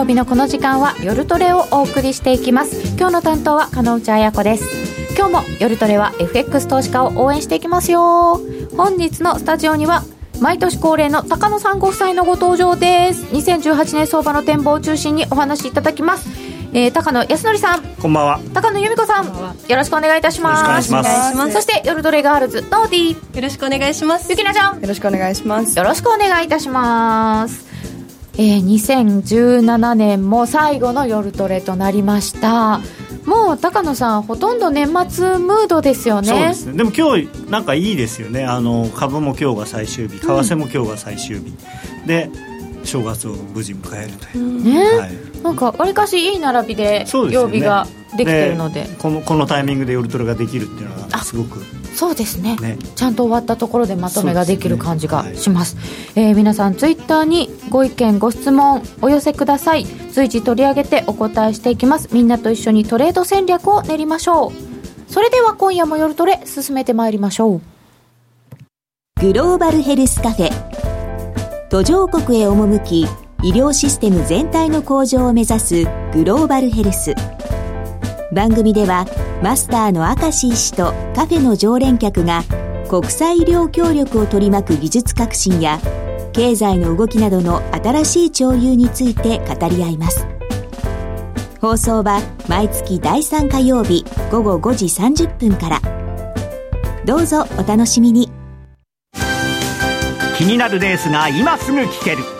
曜日のこの時間は夜トレをお送りしていきます。今日の担当は金内彩子です。今日も夜トレは FX 投資家を応援していきますよ。本日のスタジオには毎年恒例の高野さんご夫妻のご登場です。2018年相場の展望を中心にお話しいただきます。えー、高野康則さん。こんばんは。高野由美子さん。よろしくお願いいたします。よろしくお願いします。そして夜トレガールズノーディー。よろしくお願いします。ゆきなちゃん。よろしくお願いします。よろしくお願いいたしますえー、2017年も最後の夜トレとなりました。もう高野さんほとんど年末ムードですよね。そうですね。でも今日なんかいいですよね。あの株も今日が最終日為替も今日が最終日、うん、で正月を無事迎えるという、ね、はい、なんかわりかしいい並びで曜日ができてるので。このこのタイミングで夜トレができるっていうのはすごく。そうですね、ね、ちゃんと終わったところでまとめができる感じがしますす、ね。はい、えー、皆さんツイッターにご意見ご質問お寄せください。随時取り上げてお答えしていきます。みんなと一緒にトレード戦略を練りましょう。それでは今夜も夜トレ進めてまいりましょう。グローバルヘルスカフェ。途上国へ赴き医療システム全体の向上を目指すグローバルヘルス。番組ではマスターの明石医師とカフェの常連客が国際医療協力を取り巻く技術革新や経済の動きなどの新しい潮流について語り合います。放送は毎月第3火曜日午後5時30分から。どうぞお楽しみに。気になるレースが今すぐ聞ける。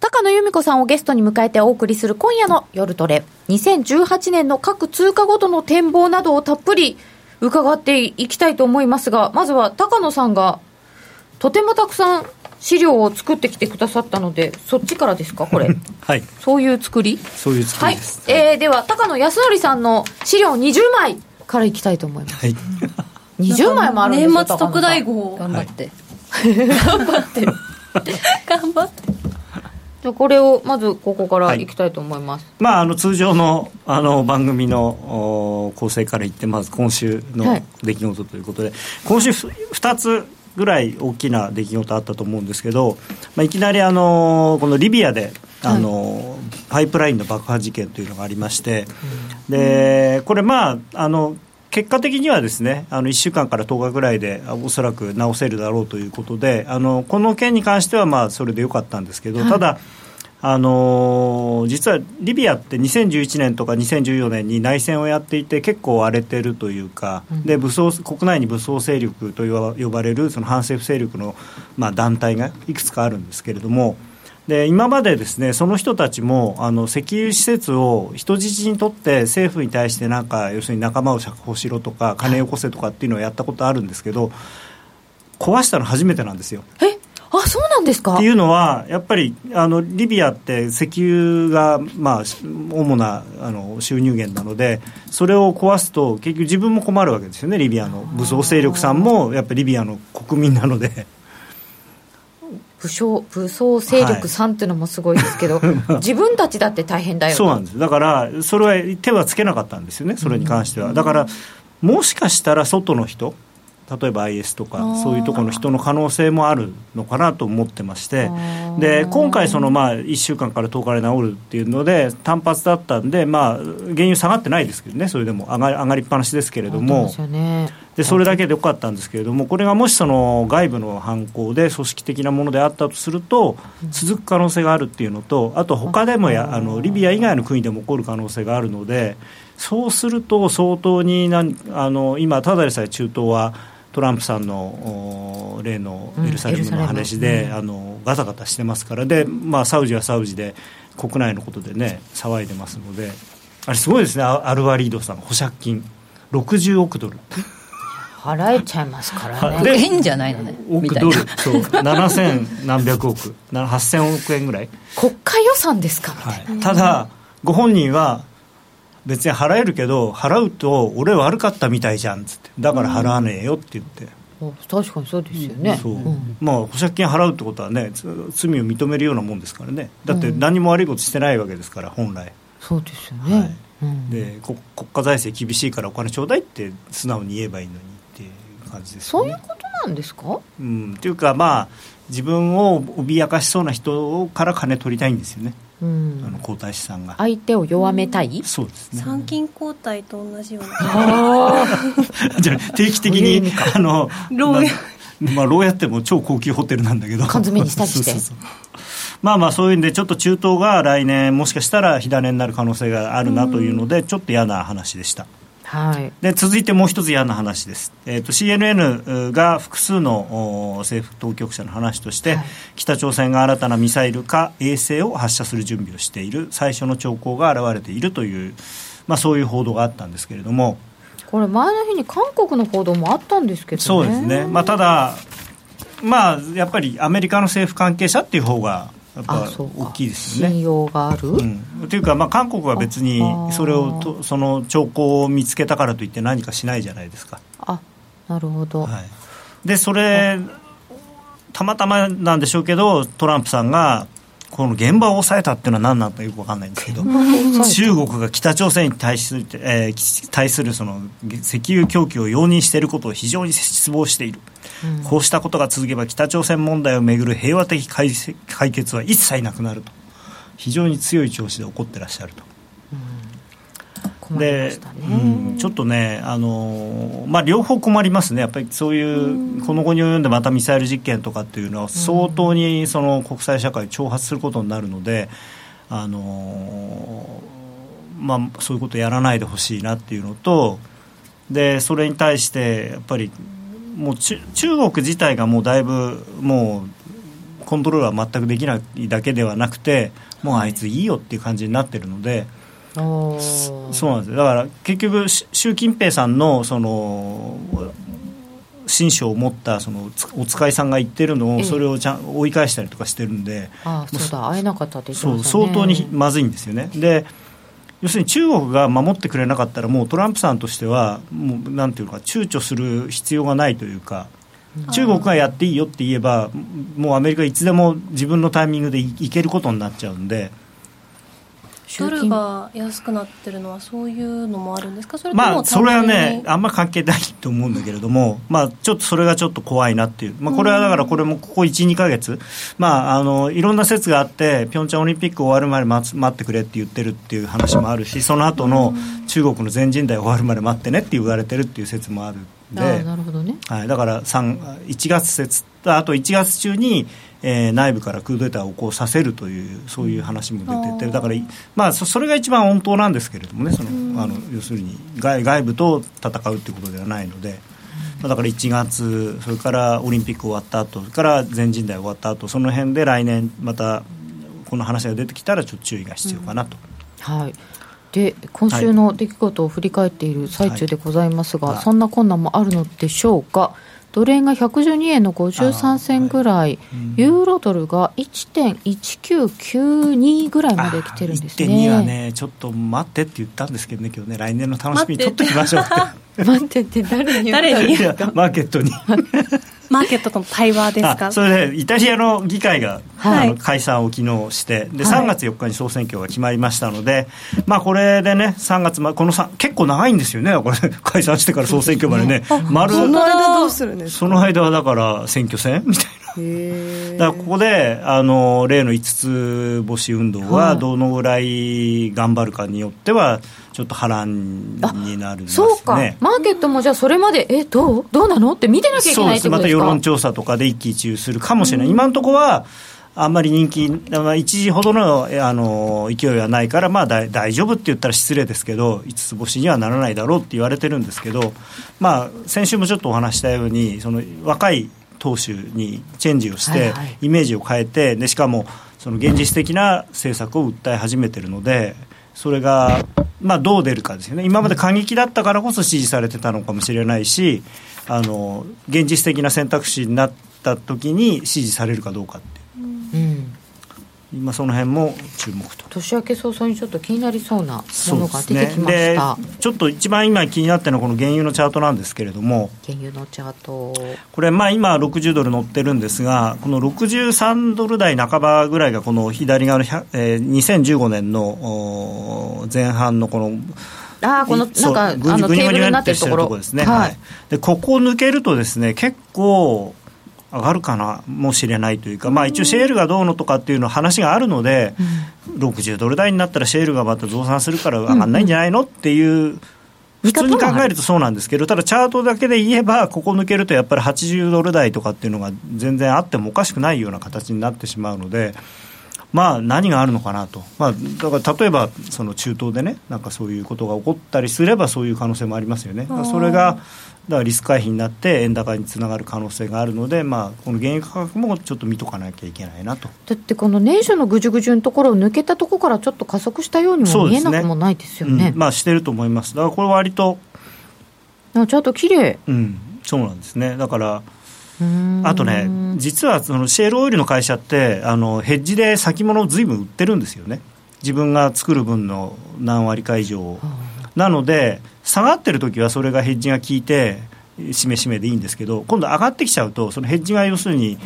高野由美子さんをゲストに迎えてお送りする今夜の夜トレ。2018年の各通貨ごとの展望などをたっぷり伺っていきたいと思いますが、まずは高野さんがとてもたくさん資料を作ってきてくださったので、そっちからですか、これ。はい。そういう作り？そういう作りです。はい。えー、では、高野康則さんの資料20枚からいきたいと思います。はい。20枚もあるんですよ年末特大号頑張って。頑張ってる。頑張って。じゃこれをまずここからい。きたいと思います、はい、まあ、あの通常のあの番組の構成からいってまず今週の出来事ということで、はい、今週2つぐらい大きな出来事あったと思うんですけど、まあ、いきなりあのこのリビアであの、はい、パイプラインの爆破事件というのがありまして、うん、でこれまああの結果的にはですねあの1週間から10日ぐらいでおそらく直せるだろうということであのこの件に関してはまあそれでよかったんですけど、はい、ただあの実はリビアって2011年とか2014年に内戦をやっていて結構荒れてるというか、うん、で武装国内に武装勢力と呼ばれるその反政府勢力の、まあ、団体がいくつかあるんですけれども。で今までですねその人たちもあの石油施設を人質にとって政府に対してなんか要するに仲間を釈放しろとか金よこせとかっていうのをやったことあるんですけど壊したの初めてなんですよ。え？あそうなんですか？っていうのは、やっぱりあのリビアって石油が、まあ、主なあの収入源なので、それを壊すと、結局、自分も困るわけですよね、リビアの武装勢力さんも、やっぱりリビアの国民なので。武将武装勢力さんっていうのもすごいですけど、はい、自分たちだって大変だよそうなんです。だからそれは手はつけなかったんですよねそれに関しては。だからもしかしたら外の人例えば IS とかそういうところの人の可能性もあるのかなと思ってまして。で今回そのまあ1週間から10日で治るっていうので単発だったんでまあ原油下がってないですけどねそれでも。上が上がりっぱなしですけれどもでそれだけでよかったんですけれどもこれがもしその外部の犯行で組織的なものであったとすると続く可能性があるっていうのとあと他でもやあのリビア以外の国でも起こる可能性があるのでそうすると相当になんあの今ただでさえ中東はトランプさんの例のエルサレムの話で、うん、あのガタガタしてますからで、まあ、サウジはサウジで国内のことでね騒いでますのであれすごいですねアルワリードさん保釈金。60億ドル払えちゃいますからね。で変じゃないのね億ドル。そう7000何百億。8000億円ぐらい。国家予算ですか、はい、ただご本人は別に払えるけど払うと俺悪かったみたいじゃんっつって。だから払わねえよって言って、確かにそうですよね、そう、ん。まあ保釈金払うってことはねつ罪を認めるようなもんですからね。だって何も悪いことしてないわけですから本来。そうですよね、はい。うん。でこ国家財政厳しいからお金ちょうだいって素直に言えばいいのにっていう感じですよね。そういうことなんですか？うん、っていうかまあ自分を脅かしそうな人から金取りたいんですよね、うん。あの皇太子さんが、相手を弱めたい、そうですね。参勤交代と同じような。あ じゃあ定期的にあの牢屋。まあ、まあ、牢屋ってもう超高級ホテルなんだけど。缶詰にしたりしてそうそうそう。まあまあそういうんでちょっと中東が来年もしかしたら火種になる可能性があるなというのでちょっと嫌な話でしたはい。で続いてもう一つ嫌な話です、えー、と CNN が複数のお政府当局者の話として、はい。北朝鮮が新たなミサイルか衛星を発射する準備をしている最初の兆候が現れているという、まあ、そういう報道があったんですけれども。これ前の日に韓国の報道もあったんですけどね。そうですね、まあ、ただ、まあ、やっぱりアメリカの政府関係者っていう方がやっぱ大きいですよね。信用がある、うん、というか、まあ、韓国は別にそれをとその兆候を見つけたからといって何かしないじゃないですか。あなるほど、はい、でそれたまたまなんでしょうけどトランプさんがこの現場を抑えたっていうのは何なのかよく分かんないんですけど中国が北朝鮮に対する,、えー対するその石油供給を容認していることを非常に失望している、こうしたことが続けば北朝鮮問題をめぐる平和的解決は一切なくなると。非常に強い調子で怒ってらっしゃると。でね、うん、ちょっとね、あのーまあ、両方困りますね、やっぱりそういう、この後に及んでまたミサイル実験とかっていうのは、相当にその国際社会、挑発することになるので、あのーまあ、そういうことやらないでほしいなっていうのと、でそれに対して、やっぱりもう中中国自体がもうだいぶ、もうコントロールは全くできないだけではなくて、もうあいついいよっていう感じになってるので。そうなんですよ。だから結局し習近平さんのその親書を持ったそのつお使いさんが言ってるのええ。をそれをちゃん追い返したりとかしてるんであそうだ。会えなかったって言ってそう相当にまずいんですよね。で要するに中国が守ってくれなかったらもうトランプさんとしてはもうなんていうか躊躇する必要がないというか中国がやっていいよって言えばもうアメリカいつでも自分のタイミングでいいけることになっちゃうんで。ドルが安くなってるのはそういうのもあるんですか？それともまあ、それはね、あんま関係ないと思うんだけれども、まあ、ちょっとそれがちょっと怖いなっていう、まあ、これはだから、これもここ1、2か月、まあ、あのいろんな説があって、ピョンチャンオリンピック終わるまで待つ待ってくれって言ってるっていう話もあるし、その後の中国の全人代終わるまで待ってねって言われてるっていう説もあるんで。なるほどね。はい、だから3 1月説あと1月中に、えー内部からクーデターをこうさせるというそういう話も出てて、だから、まあ、そそれが一番本当なんですけれどもねそのあの要するに外外部と戦うっていうことではないので。まあだから1月、それからオリンピック終わった後それから全人代終わった後その辺で来年、またこの話が出てきたら、ちょっと注意が必要かなと。はい。で今週の出来事を振り返っている最中でございますが、はい。そんな困難もあるのでしょうか？ドル円が112円の53銭ぐらい、ユーロドルが1.1992ぐらいまで来てるんですね。1.2はね、ちょっと待ってって言ったんですけどね、今日ね、来年の楽しみに取っときましょうって。待ってって誰に誰にマーケットに マーケットとの対話ですか？あそれでイタリアの議会が、はい。あの解散を昨日してではい。3月4日に総選挙が決まりましたので、まあ、これでね3月、ま、このさ結構長いんですよねこれ。解散してから総選挙までね。丸その間どうするんですか？その間はだから選挙戦？みたいな。へだからここであの例の5つ星運動ははい。どのぐらい頑張るかによってはちょっと波乱になるんですね。そうか、マーケットもじゃあそれまでえどう？どうなのって見てなきゃいけないっそうですまてことですか？た世論調査とかで一喜一憂するかもしれない、今のところはあんまり人気、まあ一時ほどのえあの勢いはないから、まあ、大大丈夫って言ったら失礼ですけど、5つ星にはならないだろうって言われてるんですけど、まあ、先週もちょっとお話ししたように、その若い党首にチェンジをして、イメージを変えて、でしかもその現実的な政策を訴え始めてるので、それが、まあ、どう出るかですよね、今まで過激だったからこそ支持されてたのかもしれないし、あの現実的な選択肢になった時に支持されるかどうかっていう。うん今その辺も注目と。年明け早々にちょっと気になりそうなものが出てきました、ね、ちょっと一番今気になってるのはこの原油のチャートなんですけれども。原油のチャート。これまあ今60ドル乗ってるんですがこの63ドル台半ばぐらいがこの左側の、えー、2015年の前半のこのあこのなんかあのテーブルになってるところ。ですね、はい、でここを抜けるとですね結構上がるかなもしれないというか、まあ、一応シェールがどうのとかっていうの話があるので、うん、60ドル台になったらシェールがまた増産するから上がらないんじゃないのっていう。普通に考えるとそうなんですけど、ただチャートだけで言えば、ここ抜けるとやっぱり80ドル台とかっていうのが全然あってもおかしくないような形になってしまうので、まあ、何があるのかなと、まあ、だから例えばその中東でね、なんかそういうことが起こったりすれば、そういう可能性もありますよね。それがだからリスク回避になって円高につながる可能性があるので、まあ、この原油価格もちょっと見とかなきゃいけないなと。だってこの年初のぐじゅぐじゅのところを抜けたところからちょっと加速したようにも見えなくもないですよね、ね。うん、まあ、してると思います。だからこれ割とあちゃんと綺麗。うん。そうなんですね。だからあとね、実はそのシェールオイルの会社って、あのヘッジで先物をずいぶん売ってるんですよね、自分が作る分の何割か以上。なので、下がってる時はそれがヘッジが効いてしめしめでいいんですけど今度上がってきちゃうとそのヘッジが要するに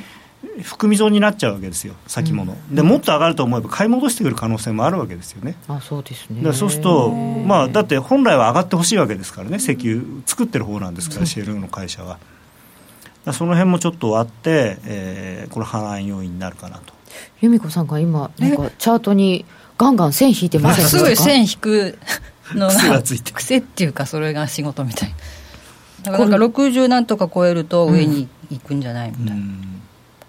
含み損になっちゃうわけですよ、先物、うん、でもっと上がると思えば買い戻してくる可能性もあるわけですよね。あそうですね。そうすると、まあ、だって本来は上がってほしいわけですからね、石油作ってる方なんですから、シェルの会社は。その辺もちょっとあって、えー、これ、反乱要因になるかなと。由美子さんが今、なんかチャートにガンガン線引いてませんす。ぐ線引くのが癖っていうかそれが仕事みたいだからなんか60何とか超えると上に行くんじゃないみたいな、うん、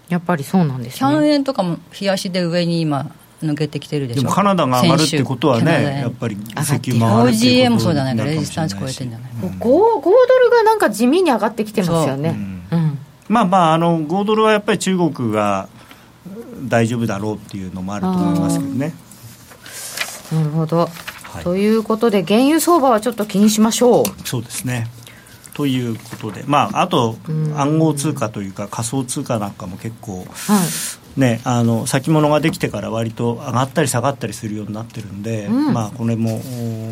やっぱりそうなんですね。1円とかも冷やしで上に今抜けてきてるでしょ。でもカナダが上がるってことはねやっぱり石油も上がるって OGA もそうじゃない。かレジスタンス超えてんじゃない、うん、5, 5ドルがなんか地味に上がってきてますよね、う。ん、まあまああの5ドルはやっぱり中国が大丈夫だろうっていうのもあると思いますけどね。なるほど。はい、ということで、原油相場はちょっと気にしましょう。そうですね。ということで、まあ、あと暗号通貨というか仮想通貨なんかも結構、はいね、あの先物ができてから割と上がったり下がったりするようになってるんで、うん、まあ、これも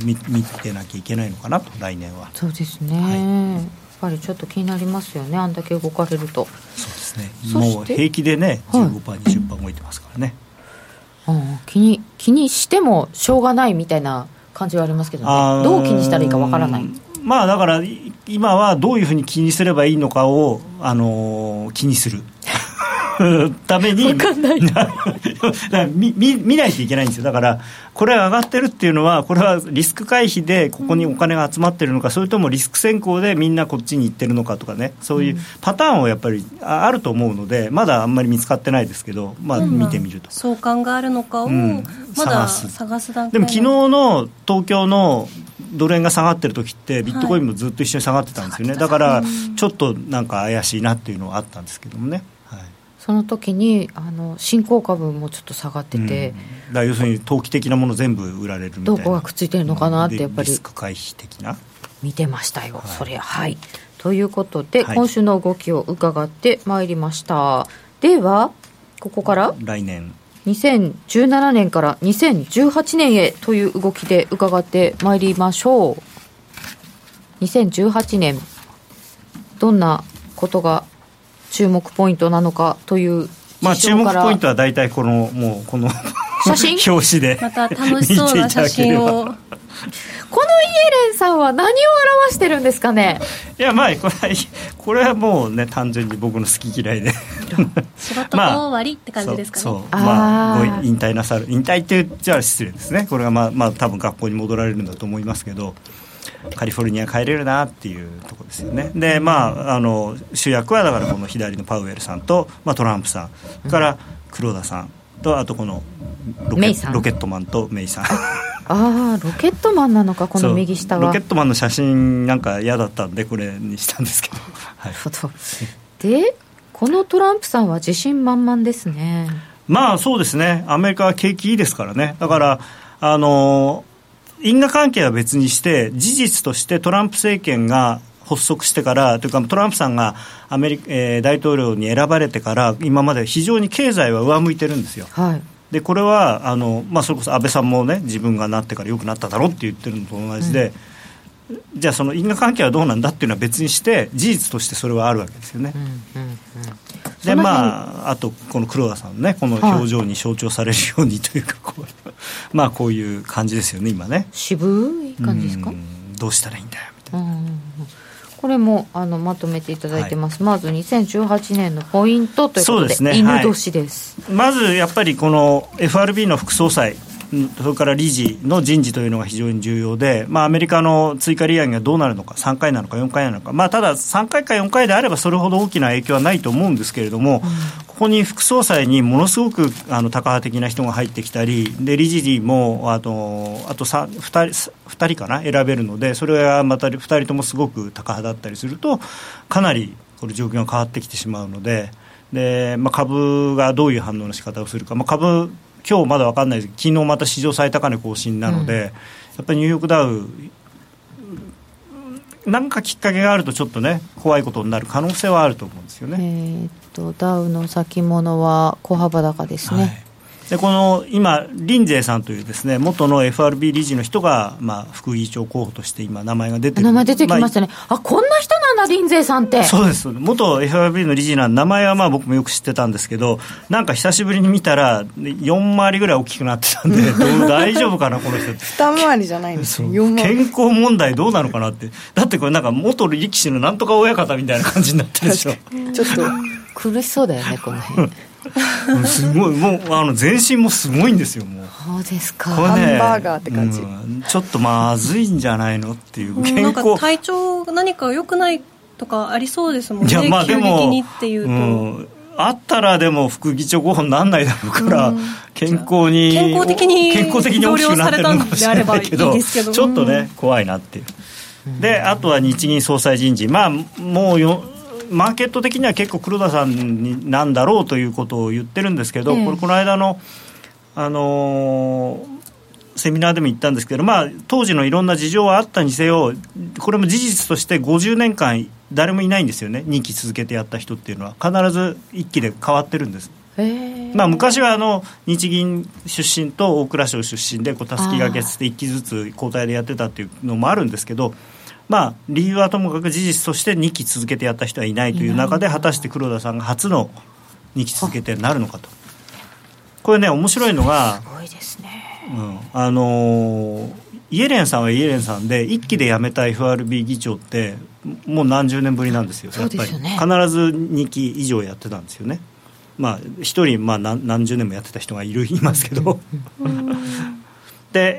見見てなきゃいけないのかなと来年は。そうですね、はい、やっぱりちょっと気になりますよねあんだけ動かれると。そうですね。もう平気でね15%、はい、20%動いてますからね、うん、気に気にしてもしょうがないみたいな感じはありますけどね。どう気にしたらいいかわからない。まあだから今はどういうふうに気にすればいいのかを、あのー、気にするために見見 見ないといけないんですよ。だからこれ上がってるっていうのはこれはリスク回避でここにお金が集まってるのか、それともリスク先行でみんなこっちに行ってるのかとかね。そういうパターンをやっぱりあると思うのでまだあんまり見つかってないですけど、まあ、見てみると、相関があるのかを、まだ探す。段階でも昨日の東京のドル円が下がってる時ってビットコインもずっと一緒に下がってたんですよね、はい、だからちょっとなんか怪しいなっていうのはあったんですけどもね。その時にあの新興株もちょっと下がってて、うん、だ要するに投機的なもの全部売られるみたいな。どこがくっついてるのかなってやっぱり。リスク回避的な？見てましたよ、はい、それ。はい。ということで、はい、今週の動きを伺ってまいりました。ではここから来年。2017年から2018年へという動きで伺ってまいりましょう。2018年どんなことが注目ポイントなのかというまあ注目ポイントは大体このもうこの写真？表紙で。また楽しそうな写真を。このイエレンさんは何を表してるんですかね？いやまあこれはこれはもうね単純に僕の好き嫌いで。仕事終わりって感じですかね、そうまあ引退なさる。引退って言っちゃ失礼ですね。これはまあまあ多分学校に戻られるんだと思いますけどカリフォルニア帰れるなっていうところですよね。で、まあ、あの主役はだからこの左のパウエルさんと、まあ、トランプさんから黒田さんとあとこのロケロケットマンとメイさん。ああロケットマンなのかこの右下は。ロケットマンの写真なんか嫌だったんでこれにしたんですけど、はい、でこのトランプさんは自信満々ですね。まあそうですね。アメリカは景気いいですからね。だからあの因果関係は別にして、事実としてトランプ政権が発足してから、というかトランプさんがアメリカ、えー、大統領に選ばれてから、今まで非常に経済は上向いてるんですよ。はいでこれはあの、まあ、それこそ安倍さんもね自分がなってからよくなっただろうって言ってるのと同じで、うん、じゃあその因果関係はどうなんだっていうのは別にして事実としてそれはあるわけですよね。うんうんうん。でまあ、あとこの黒田さんねこの表情に象徴されるようにというかこう まあこういう感じですよね今ね。渋い感じですか？どうしたらいいんだよみたいな。これもあのまとめていただいてます、はい、まず2018年のポイントということで、でね、犬年です、はい、まずやっぱりこの FRB の副総裁それから理事の人事というのが非常に重要で、まあ、アメリカの追加利上げがどうなるのか、3回なのか、4回なのか、まあ、ただ、3回か4回であれば、それほど大きな影響はないと思うんですけれども、うん、ここに副総裁にものすごくあのタカ派的な人が入ってきたり、で理事もあとあと 2, 人2人かな、選べるので、それはまた2人ともすごくタカ派だったりすると、かなりこれ、状況が変わってきてしまうので。でまあ、株がどういう反応の仕方をするか、まあ、株今日まだ分かんないです昨日また史上最高値更新なので、うん、やっぱりニューヨークダウなんかきっかけがあるとちょっとね怖いことになる可能性はあると思うんですよね。えー、っとダウの先物は小幅高ですね。はいでこの今、林税さんというですね元の FRB 理事の人が、まあ、副議長候補として今、名前が出て名前出てきましたね、まあ、あこんな人なんだ、林税さんって。そうです、元 FRB の理事なん名前はまあ僕もよく知ってたんですけど、なんか久しぶりに見たら、4回りぐらい大きくなってたんで、大丈夫かな、この人って。二回りじゃないんですよ、健康問題どうなのかなって、だってこれ、なんか元力士のなんとか親方みたいな感じになってるでしょ。ちょっと。苦しそうだよね、この辺。すごいもうあの全身もすごいんですよもう。そうですか、ね、ハンバーガーって感じ、うん、ちょっとまずいんじゃないのっていう健康。なんか体調何か良くないとかありそうですもんねいやまあでもにっていうと、うん、あったらでも副議長候補にならないだろうから、うん、健康に健康的に健康的に大きくなってるのかもしれないけど。ちょっとね怖いなっていう。であとは日銀総裁人事。まあもうよマーケット的には結構黒田さんになんだろうということを言ってるんですけど、えー、これこの間の、あのー、セミナーでも言ったんですけど、まあ、当時のいろんな事情はあったにせよこれも事実として50年間誰もいないんですよね。任期続けてやった人っていうのは。必ず一期で変わってるんです。まあ、昔はあの日銀出身と大蔵省出身でこうたすきがけして1期ずつ交代でやってたっていうのもあるんですけどまあ、理由はともかく事実として2期続けてやった人はいないという中で果たして黒田さんが初の2期続けてなるのかと。これね面白いのがすごいですね、うん、あのイエレンさんはイエレンさんで1期で辞めた FRB 議長ってもう何十年ぶりなんですよ、やっぱり必ず2期以上やってたんですよね。まあ、1人、まあ何、何十年もやってた人がいるいますけど、で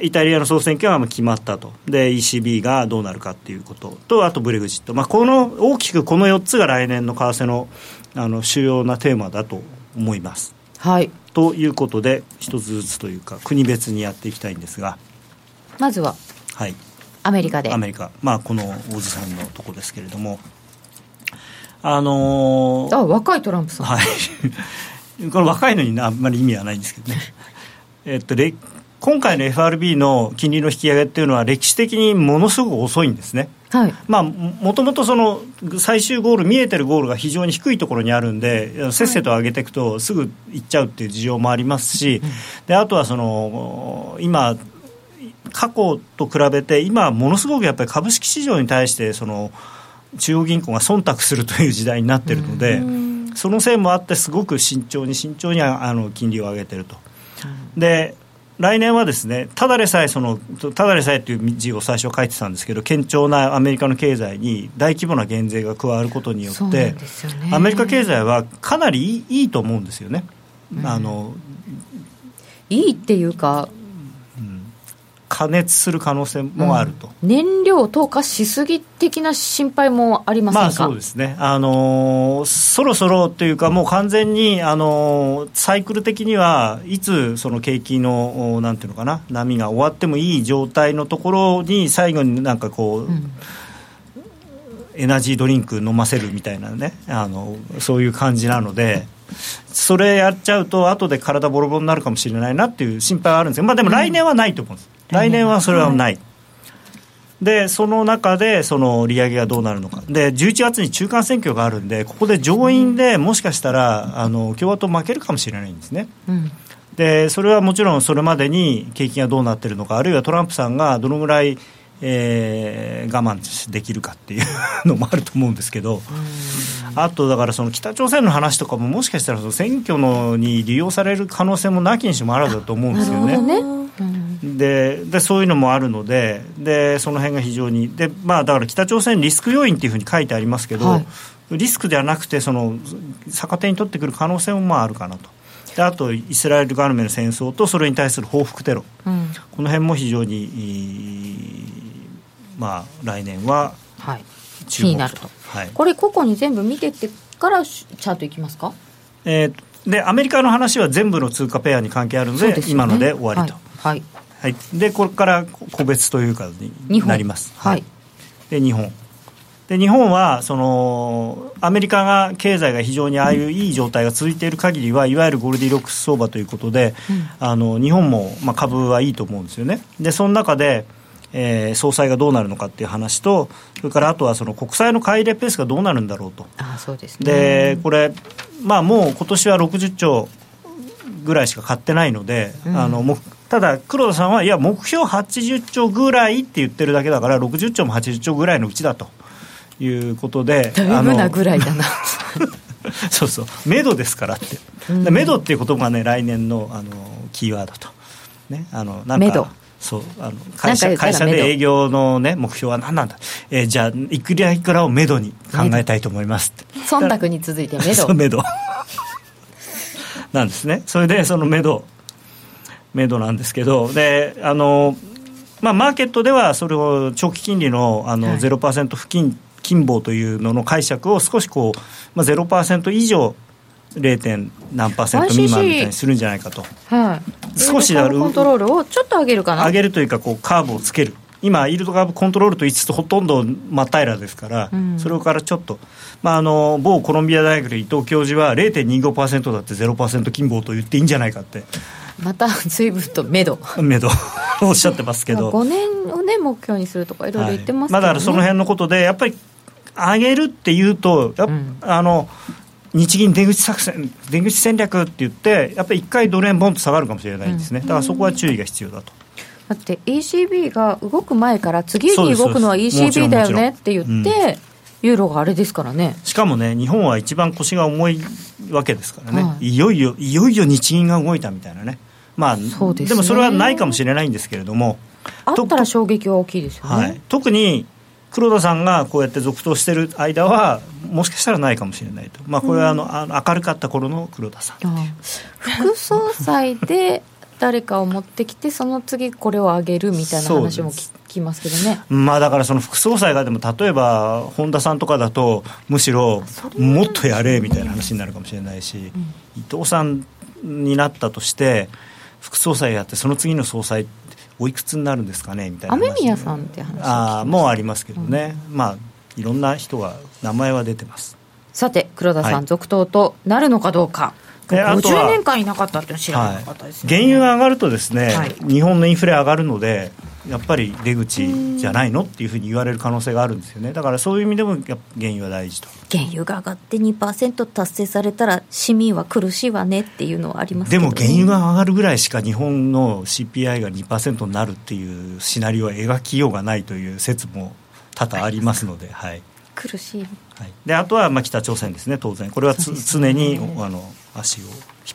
イタリアの総選挙は決まったと。で ECB がどうなるかっていうこと。とあとブレグジット、まあ、この大きくこの4つが来年の為替のあの主要なテーマだと思います。はい、ということで一つずつというか国別にやっていきたいんですが。まずは、はい、アメリカで。アメリカ、まあ、この大津さんのとこですけれども。あのー、あ若いトランプさん。はい。この若いのにあんまり意味はないんですけどね。えっと今回の FRB の金利の引き上げっていうのは歴史的にものすごく遅いんですね。はい、まあ、もともとその最終ゴール見えてるゴールが非常に低いところにあるんでせっせと上げていくとすぐ行っちゃうっていう事情もありますし、であとはその今過去と比べて今ものすごくやっぱり株式市場に対してその中央銀行が忖度するという時代になってるので、そのせいもあってすごく慎重に慎重にあの金利を上げてると。で来年はですねただでさえそのただでさえという字を最初書いてたんですけど堅調なアメリカの経済に大規模な減税が加わることによって、ね、アメリカ経済はかなりいいと思うんですよね。うん、あのいいっていうか加熱する可能性もあると、うん、燃料投下しすぎ的な心配もありませんか、まあ、そうですね、あのー、そろそろというか、もう完全に、あのー、サイクル的にはいつその景気のなんていうのかな、波が終わってもいい状態のところに、最後になんかこう、うん、エナジードリンク飲ませるみたいなね、あのそういう感じなので。それやっちゃうと後で体ボロボロになるかもしれないなっていう心配はあるんですけど、まあ、でも来年はないと思うんです、来年はそれはない。でその中でその利上げがどうなるのか。で11月に中間選挙があるんでここで上院でもしかしたらあの共和党負けるかもしれないんですね、うん、でそれはもちろんそれまでに景気がどうなってるのかあるいはトランプさんがどのぐらい、えー、我慢できるかっていう のもあると思うんですけど、あとだからその北朝鮮の話とかももしかしたらその選挙のに利用される可能性もなきにしもあらずだと思うんですよね。ねででそういうのもあるのででその辺が非常にで、まあ、だから北朝鮮リスク要因っていうふうに書いてありますけど、はい、リスクではなくてその逆手に取ってくる可能性もまああるかなと。であとイスラエル側の戦争とそれに対する報復テロ、うん、この辺も非常に、まあ、来年は気になると、はい、これ個々に全部見てってからチャートいきますか？えー、でアメリカの話は全部の通貨ペアに関係あるので、ね、今ので終わりと、はい、はい、でこれから個別というかになります、はい、で日本。で日本はそのアメリカが経済が非常にああいういい状態が続いている限りはいわゆるゴールディロックス相場ということで、うん、あの日本もまあ株はいいと思うんですよね。でその中でえー、総裁がどうなるのかっていう話と、それからあとはその国債の買い入れペースがどうなるんだろうと。あそうです、ね、でこれ、まあ、もう今年は60兆ぐらいしか買ってないので、うん、あのもただ、黒田さんは、いや、目標80兆ぐらいって言ってるだけだから、60兆も80兆ぐらいのうちだと。いうことでだいぶなぐらいだな。そうそう。めどですからって、うん、めどっていう言葉がね来年のあのキーワードと。ねあのなんかそうあの会社会社で営業の、ね、目標は何なんだ、えー、じゃあいくらいくらをめどに考えたいと思いますって。忖度に続いてめどめどなんですね。それでそのめどめどなんですけどであのまあ、マーケットではそれを長期金利のあの0%付近金棒というのの解釈を少しこう、まあ、0%以上 0. 点何パーセント未満みたいにするんじゃないかと、はい、少しある。コントロールをちょっと上げるかな。上げるというかこうカーブをつける。今、イールドカーブコントロールと言いつつほとんど真っ平らですから、うん、それからちょっと、まあ、あの某コロンビア大学の伊藤教授は0.25%だって0%金棒と言っていいんじゃないかって。また随分とめど。めど。おっしゃってますけど。5年をね目標にするとかいろいろ言ってますけど、ね、はい、まだその辺のことでやっぱり上げるっていうと、うん、あの日銀出口作戦出口戦略って言ってやっぱり一回ドル円ボンと下がるかもしれないんですね、だからそこは注意が必要だと。だって ECB が動く前から次に動くのは ECB だよねって言って、ユーロがあれですからね。しかもね日本は一番腰が重いわけですからね、はい、いよいよいよいよ日銀が動いたみたいなねまあで、ね,、もそれはないかもしれないんですけれどもあったら衝撃は大きいですよね、はい、特に黒田さんがこうやって続投してる間はもしかしたらないかもしれないと、まあ、これはあの、うん、あの明るかった頃の黒田さん。副総裁で誰かを持ってきてその次これを上げるみたいな話も聞きますけどね。まあだからその副総裁がでも例えば本田さんとかだとむしろもっとやれみたいな話になるかもしれないし、うん、伊藤さんになったとして副総裁やってその次の総裁おいくつになるんですかねみたいな雨宮さんって話あもうありますけどね、うん、まあいろんな人が名前は出てます。さて黒田さん、はい、続投となるのかどうか。50年間いなかったって知らなかったですね、はい、原油が上がるとですね、はい、日本のインフレ上がるのでやっぱり出口じゃないのっていうふうに言われる可能性があるんですよね。だからそういう意味でも原油は大事と。原油が上がって2%達成されたら市民は苦しいわねっていうのはあります、ね、でも原油が上がるぐらいしか日本の CPI が2%になるっていうシナリオは描きようがないという説も多々ありますので、はい、苦しい、はい、であとはまあ北朝鮮ですね当然。これはつ、ね、常にあの足を引っ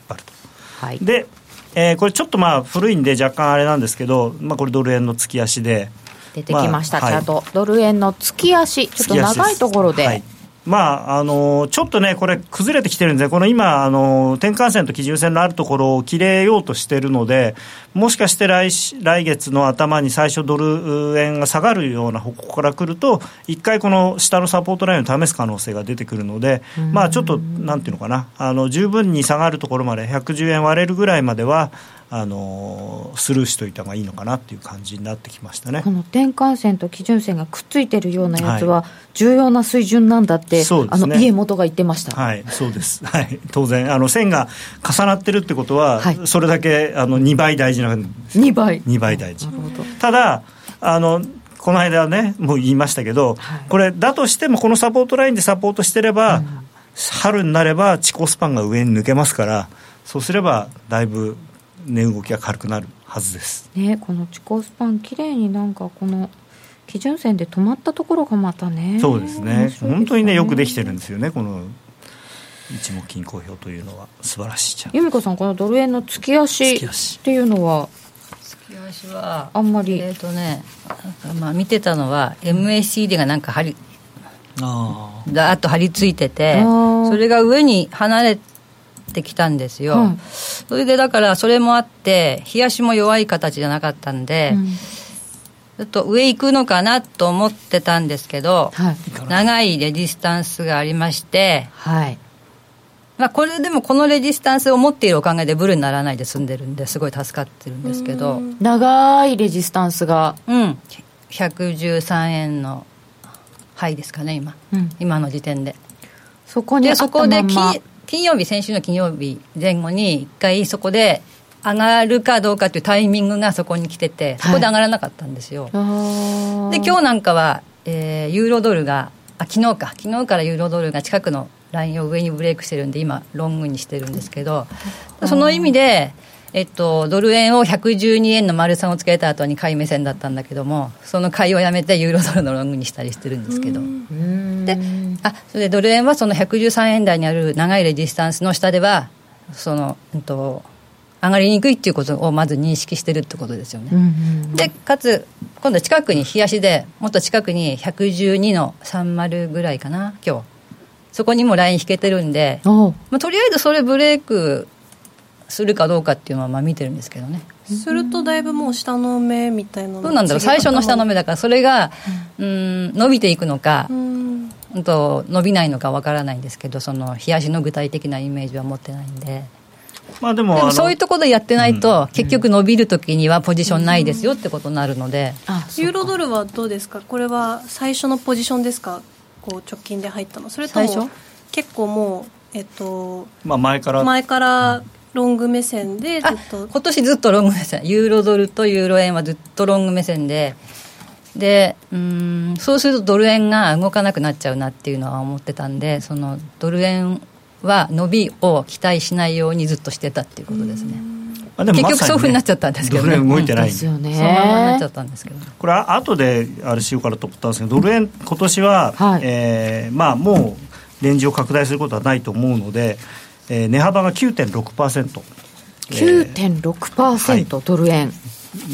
張ると。はい、でえー、これちょっとまあ古いんで若干あれなんですけど、まあ、これドル円の月足で。出てきました、まあ、チャート、はい、ドル円の月足。ちょっと長いところで、はい、まああのちょっとね、これ、崩れてきてるんで、この今、あの転換線と基準線のあるところを切れようとしてるので、もしかして来来月の頭に最初、ドル円が下がるような方向から来ると、一回、この下のサポートラインを試す可能性が出てくるので、まあ、ちょっとなんていうのかな、あの十分に下がるところまで、110円割れるぐらいまでは、あのスルーしといた方がいいのかなっていう感じになってきましたね。この転換線と基準線がくっついてるようなやつは、重要な水準なんだって、はい、あの家元が言ってました、はい、そうです、はい、当然。あの、線が重なってるってことは、はい、それだけあの2倍大事なんです2倍 ,2 倍大事。ただあのこの間ね、もう言いましたけど、はい、これ、だとしても、このサポートラインでサポートしてれば、うん、春になれば、地高スパンが上に抜けますから、そうすれば、だいぶ値動きが軽くなるはずです。ねこの地高スパン綺麗になんかこの基準線で止まったところがまたねそうですね、ね、本当にねよくできてるんですよねこの一目金公表というのは。素晴らしいじゃん由美子さんこのドル円の月足っていうのは？月足はあんまり。えっ、ー、とねまあ見てたのは MACD がなんか張りあだっと張り付いててそれが上に離れてきたんですよ、うん、それでだからそれもあって冷やしも弱い形じゃなかったんで、うん。ちょっと上行くのかなと思ってたんですけど、はい、長いレジスタンスがありまして、はい。まあ、これでもこのレジスタンスを持っているおかげでブルにならないで済んでるんですごい助かってるんですけど。長いレジスタンスが。うん。113円のはいですかね今、うん、今の時点で。そこにそこで金曜日先週の金曜日前後に一回そこで上がるかどうかっていうタイミングがそこに来てて、そこで上がらなかったんですよ。はい、で、今日なんかは、えー、ユーロドルが、あ、昨日か、昨日からユーロドルが近くのラインを上にブレイクしてるんで、今、ロングにしてるんですけど、その意味で、えっと、ドル円を112円の丸3をつけた後に買い目線だったんだけどもその買いをやめてユーロドルのロングにしたりしてるんですけど。であそれでドル円はその113円台にある長いレジスタンスの下ではその、うんと、上がりにくいっていうことをまず認識してるってことですよね。うんうんうん、でかつ今度近くに冷やしでもっと近くに112の30ぐらいかな今日。そこにもライン引けてるんで、まあ、とりあえずそれブレイクするかどうかっていうのはまあ見てるんですけどね。するとだいぶもう下の目みたいなそうなんだろう？最初の下の目だからそれが、うん、伸びていくのか、うん、と伸びないのかわからないんですけどその冷やしの具体的なイメージは持ってないんで。まあ、でもでもそういうところでやってないと、結局伸びるときにはポジションないですよってことになるので、ユーロドルはどうですか？これは最初のポジションですか？こう直近で入ったの。それとも結構もうえっと、まあ、前から。前からロング目線でずっと。今年ずっとロング目線。ユーロドルとユーロ円はずっとロング目線で。でうんそうするとドル円が動かなくなっちゃうなっていうのは思ってたんでそのドル円は伸びを期待しないようにずっとしてたっていうことですね。あでも結局そういうふうになっちゃったんですけど、ね、ドル円動いてない、ですよね、そのままなっちゃったんですけど、これは後であれしようからと思ったんですけどドル円今年は、はい、えー、まあもうレンジを拡大することはないと思うので、えー、値幅が9.6%。9.6%、えー、ドル円。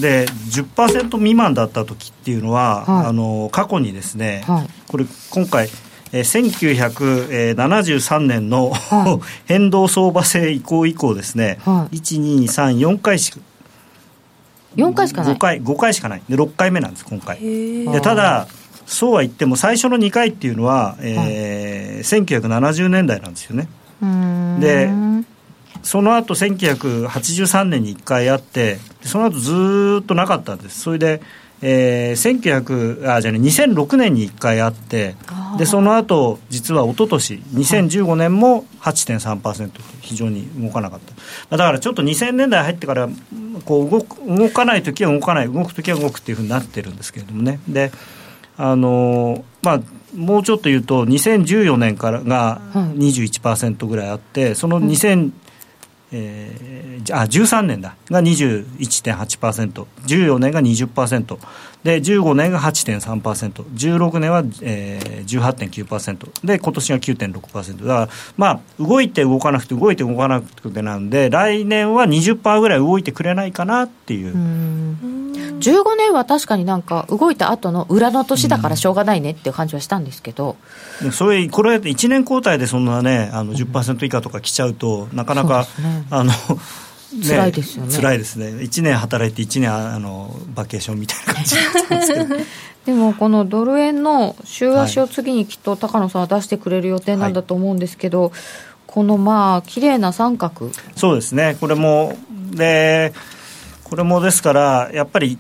で10%未満だった時っていうのは、はい、あの過去にですね、はい、これ今回、えー、1973年の、はい、変動相場制移行以降ですね、はい、1234回しか。4回しかない。5回 ,5 回しかない。で6回目なんです今回。でただそうは言っても最初の2回っていうのは、えー1970年代なんですよねでその後1983年に1回あってその後ずっとなかったんです。それで、えー、1900あじゃね2006年に1回あってでその後実は一昨年2015年も8.3%非常に動かなかった。だからちょっと2000年代入ってからこう動く動かない時は動かない。動く時は動くっていうふうになってるんですけれどもね。であのまあもうちょっと言うと2014年からが21%ぐらいあって、その2000、えー、あ13年だ。が 21.8%14 年が20%で15年が 8.3%16 年は、えー、18.9%で今年が9.6%だからまあ動いて動かなくて動いて動かなくてなんで来年は20%ぐらい動いてくれないかなっていう。う15年は確かになんか動いた後の裏の年だからしょうがないねっていう感じはしたんですけど、うん、それこれ1年交代でそんなねあの10%以下とか来ちゃうとなかなか、ね、あのね、辛いですよね。辛いですね。1年働いて1年あのバケーションみたいな感じですけど。でもこのドル円の週足を次にきっと高野さんは出してくれる予定なんだと思うんですけど、はい、このまあ綺麗な三角。そうですね。これもでこれもですからやっぱり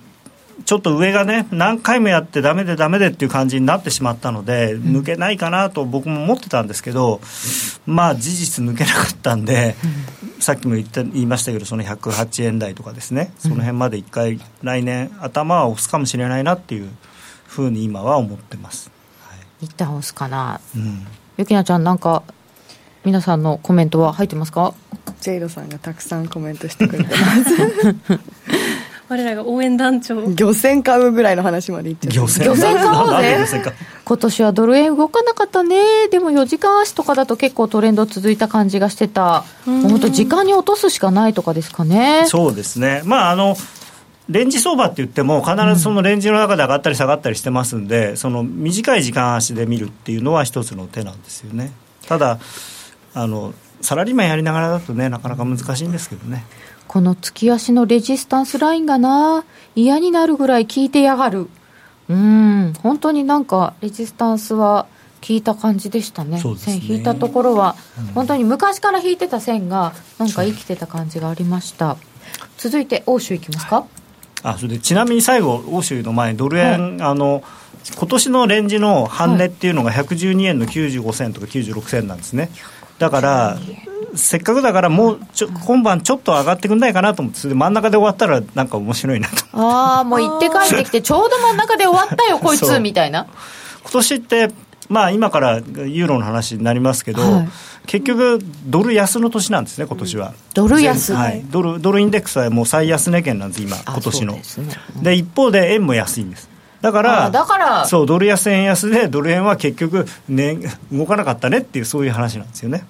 ちょっと上がね何回もやってだめでだめでっていう感じになってしまったので、抜けないかなと僕も思ってたんですけど、まあ事実抜けなかったんで、さっきも言った言いましたけどその108円台とかですねその辺まで1回来年頭は押すかもしれないなっていうふうに今は思ってます、はい、一旦押すかな、うん、ゆきなちゃんなんか皆さんのコメントは入ってますか？ジェイドさんがたくさんコメントしてくれてます 我らが応援団長。漁船買うぐらいの話までいっちゃ漁船？漁船買おうなんでぜ今年はドル円動かなかったね。でも4時間足とかだと結構トレンド続いた感じがしてた。本当時間に落とすしかないとかですかね。そうですね。まああのレンジ相場って言っても必ずそのレンジの中で上がったり下がったりしてますんで、その短い時間足で見るっていうのは一つの手なんですよね。ただあのサラリーマンやりながらだとねなかなか難しいんですけどねこの月足のレジスタンスラインがな嫌になるぐらい効いてやがる。うん。本当になんかレジスタンスは効いた感じでしたね。ね。線引いたところは、本当に昔から引いてた線がなんか生きてた感じがありました。続いて欧州いきますか、あそれでちなみに最後欧州の前にドル円、あの今年のレンジの半値っていうのが112円の95銭とか96銭なんですね。だからせっかくだからもうちょ今晩ちょっと上がってくんないかなと思って真ん中で終わったらなんか面白いなと。ああもう行って帰ってきてちょうど真ん中で終わったよこいつみたいな。今年ってまあ今からユーロの話になりますけど、はい。結局ドル安の年なんですね今年は、ドル安。はい、ドルドルインデックスはもう最安値圏なんです今あ今年の。ですね。で一方で円も安いんです。だかあらだから。そうドル安円安でドル円は結局、ね、動かなかったねっていうそういう話なんですよね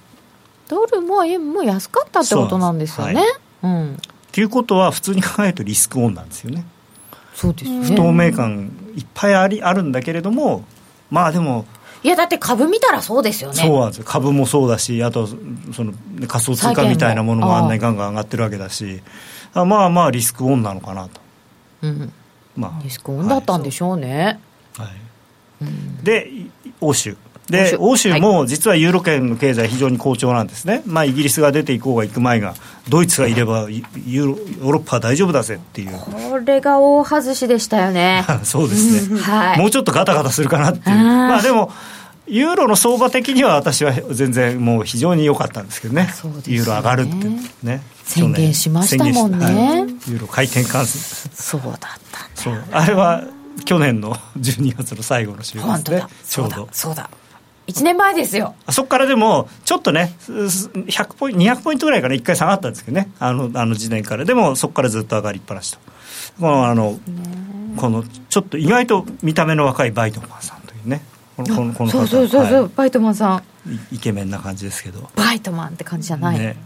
ドルも円も安かったってことなんですよね。そううん。っていうことは普通に考えるとリスクオンなんですよね。そうですね。不透明感いっぱいありあるんだけれどもまあでもいやだって株見たらそうですよね。そうなんですよ。株もそうだしあとその仮想通貨みたいなものもあんなにガンガン上がってるわけだしあまあまあリスクオンなのかなと、うん。まあ、リスクオンだったんでしょうね、はい。でい欧州で欧欧州も実はユーロ圏の経済非常に好調なんですね、まあ、イギリスが出ていこうが行く前がドイツがいればユユーロヨーロッパは大丈夫だぜっていう。これが大外しでしたよね。そうですね、はい。もうちょっとガタガタするかなっていう。まあでもユーロの相場的には私は全然もう非常に良かったんですけどね。ね。ユーロ上がるってね。宣言しましたもんね。ユーロ回転関数そうだったんだ。そう。あれは去年の 12月の最後の週ですねちょうどそうだそうだ1年前ですよ。あそこからでもちょっとねすす100ポイント200ポイントぐらいから1回下がったんですけどね。あのあの時点から。でもそこからずっと上がりっぱなしと。このあのこのちょっと意外と見た目の若いバイトマンさんというね。このこのこの方。そうそうそうそう、はバイトマンさん。いイケメンな感じですけど。バイトマンって感じじゃない、ね。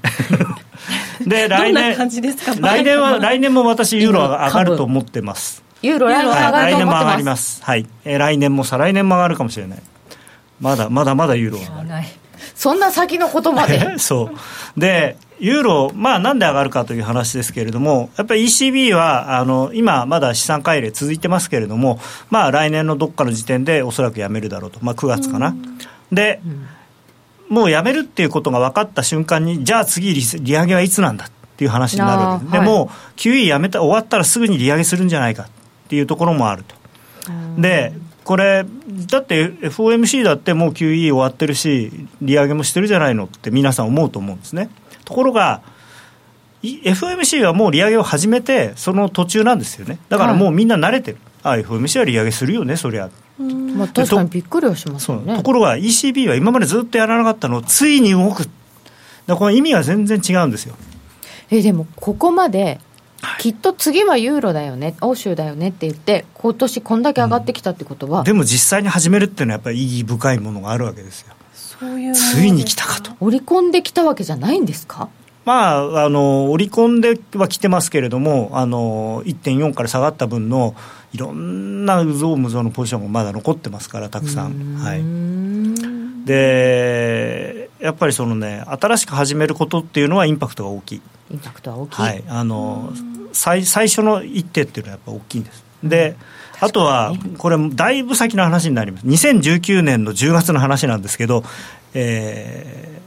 で ど来年来年は来年も私ユーロは上がると思ってます。ユーロ来年上がると思って年も上がりまますす。はい、えー来年も再来年も上がるかもしれないまだまだまだユーロは上がる。ない。そんな先のことまで？そう。でユーロ、まあ、なんで上がるかという話ですけれども、やっぱり ECB はあの今、まだ資産改例続いてますけれども、まあ、来年のどっかの時点でおそらくやめるだろうと、まあ、9月かな。で、もうやめるっていうことが分かった瞬間に、じゃあ次利、利上げはいつなんだっていう話になるわけで、はい。でも、QE やめた終わったらすぐに利上げするんじゃないかっていうところもあると。でこれだって FOMC だってもう QE 終わってるし利上げもしてるじゃないのって皆さん思うと思うんですね。ところがい FOMC はもう利上げを始めてその途中なんですよね。だからもうみんな慣れてる、あ FOMC は利上げするよねそりゃ。まあ、確かにびっくりはしますね。ところが ECB は今までずっとやらなかったのをついに動く。だこの意味は全然違うんですよ。えでもここまできっと次はユーロだよね欧州だよねって言って今年こんだけ上がってきたってことは、でも実際に始めるっていうのはやっぱり意義深いものがあるわけですよ。そういう。ついに来たかと。織り込んできたわけじゃないんですか？まあ、あの織り込んではきてますけれどもあの1.4から下がった分のいろんなうぞうむぞうのポジションがまだ残ってますからたくさん。はい、でやっぱりそのね新しく始めることっていうのはインパクトが大きい、インパクトは大きい、はい、あの最最初の一手っていうのはやっぱ大きいんです。であとはこれだいぶ先の話になります。2019年の10月の話なんですけど、えー10 19年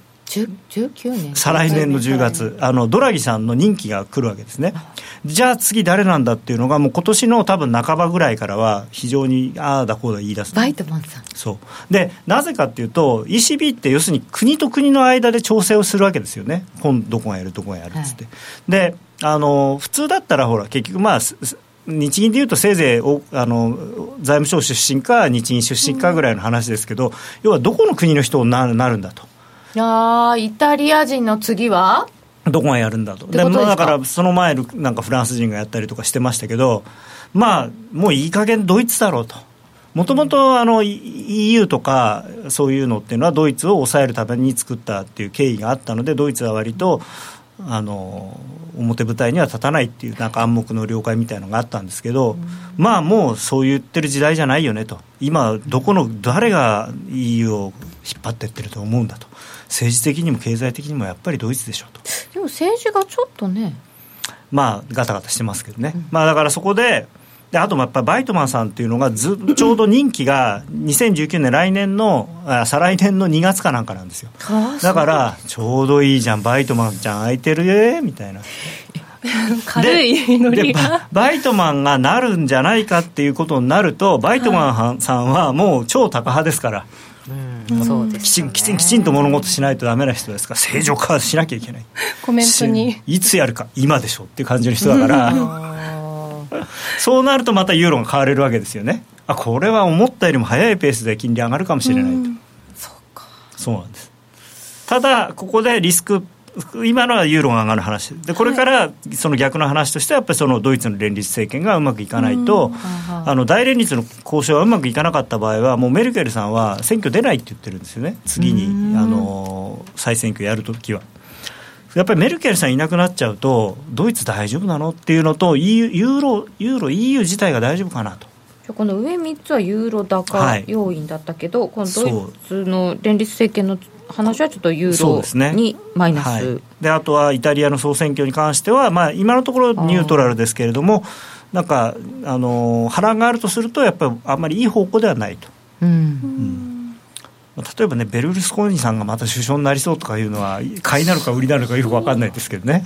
再来年の10月、あのドラギさんの任期が来るわけですね、じゃあ次、誰なんだっていうのが、もう今年の多分半ばぐらいからは、非常にああだこうだ言い出す。バイトマンさん。そう。でなぜかっていうと、ECB って要するに国と国の間で調整をするわけですよね、今どこがやる、どこがやるっつって。であの普通だったら、ほら、結局、まあ、日銀でいうとせいぜいおあの財務省出身か日銀出身かぐらいの話ですけど、要はどこの国の人になるんだと。あーイタリア人の次は？どこがやるんだと、でだからその前、なんかフランス人がやったりとかしてましたけど、まあ、もういい加減ドイツだろうと。もともと EU とかそういうのっていうのはドイツを抑えるために作ったっていう経緯があったのでドイツは割とあの表舞台には立たないっていうなんか暗黙の了解みたいなのがあったんですけど、うん、まあもうそう言ってる時代じゃないよねと。今どこの誰が EU を引っ張ってってると思うんだと政治的にも経済的にもやっぱりドイツでしょうと。でも政治がちょっとね。まあガタガタしてますけどね、うん、まあだからそこでであとやっぱバイトマンさんっていうのがず ちょうど任期が2019年来年のあ再来年の2月かなんかなんですよ。だからちょうどいいじゃんバイトマンちゃん空いてるよみたいな。軽いノリが。バイトマンがなるんじゃないかっていうことになるとバイトマンさんはもう超タカ派ですから、うん、そうです、ね、きちんきちんきちんと物事しないとダメな人ですから 正常化しなきゃいけない。コメントに。いつやるか今でしょっていう感じの人だから。そうなるとまたユーロが買われるわけですよね。あこれは思ったよりも早いペースで金利上がるかもしれないと、うん、そうか。そうなんです。ただここでリスク今のはユーロが上がる話。でこれからその逆の話としてはやっぱりそのドイツの連立政権がうまくいかないと、あの大連立の交渉がうまくいかなかった場合はもうメルケルさんは選挙出ないって言ってるんですよね。次にあの再選挙やるときは。やっぱりメルケルさんいなくなっちゃうと、ドイツ大丈夫なのっていうのと、ユーロ、ユーロ、EU 自体が大丈夫かなと。この上3つはユーロ高要因だったけど、はい、このドイツの連立政権の話はちょっとユーロにマイナス、ねはい、であとはイタリアの総選挙に関しては、まあ、今のところニュートラルですけれども、なんかあの波乱があるとすると、やっぱりあんまりいい方向ではないと。うん、うん。例えばね、ベルルスコーニさんがまた首相になりそうとかいうのは、買いなのか売りなのかよく分かんないですけどね。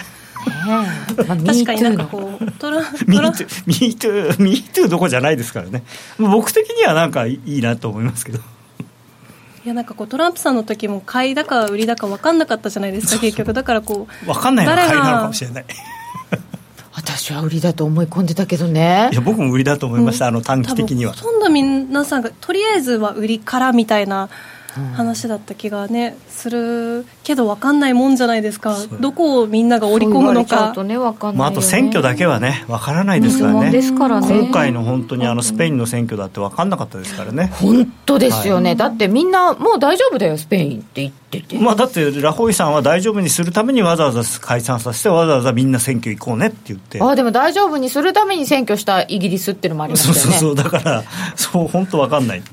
まあ、確かになんかこうトラミ me too me too me too どこじゃないですからね。僕的にはなんかいいなと思いますけどいやなんかこうトランプさんの時も買いだか売りだか分かんなかったじゃないですか結局。だからこう分かんないのが買いなのかもしれない。私は売りだと思い込んでたけどね。いや僕も売りだと思いました、うん、あの短期的には。ほとんど皆さんがとりあえずは売りからみたいな話だった気がねするけど分かんないもんじゃないですか。どこをみんなが織り込むのか。と、ねね、まあ、あと選挙だけはね分からないですからね。です。からね。今回の本当にあのスペインの選挙だって分かんなかったですからね。本当ですよね、はい、だってみんなもう大丈夫だよスペインって言っててまあだってラホイさんは大丈夫にするためにわざわざ解散させてわざわざみんな選挙行こうねって言って。あでも大丈夫にするために選挙したイギリスっていうのもありますよね。そうそうそう。だからそう本当分かんない。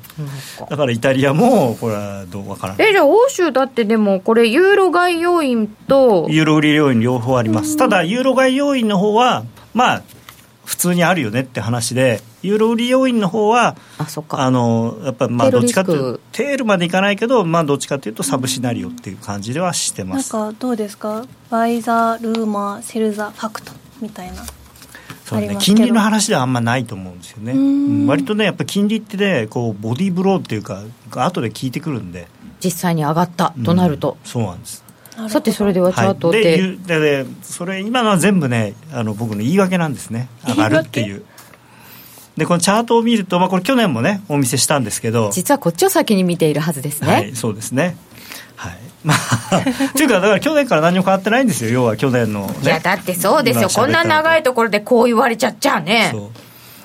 だからイタリアもこれはどう分からない。えじゃあ欧州だってでもこれユーロ買い要因とユーロ売り要因両方あります。ただユーロ買い要因の方はまあ普通にあるよねって話でユーロ売り要因の方はあそか。あのやっぱまあどっちかっていうとテールまでいかないけどまあどっちかというとサブシナリオっていう感じではしてます。なんかどうですか？バイザールーマーセルザファクトみたいな。そうね、金利の話ではあんまないと思うんですよね、うん、割とね、やっぱり金利ってね、こうボディーブローっていうか、後で効いてくるんで、実際に上がったとなると、うん、そうなんです。さてそれではチャートで,、はい、ででそれ今のは全部ねあの僕の言い訳なんですね。上がるっていう。でこのチャートを見ると、まあ、これ去年もねお見せしたんですけど。実はこっちを先に見ているはずですね、はい、そうですね。はい。まあ、というか、だから去年から何も変わってないんですよ、要は。去年の、ね、いや、だってそうですよ、こんな長いところでこう言われちゃっちゃうね。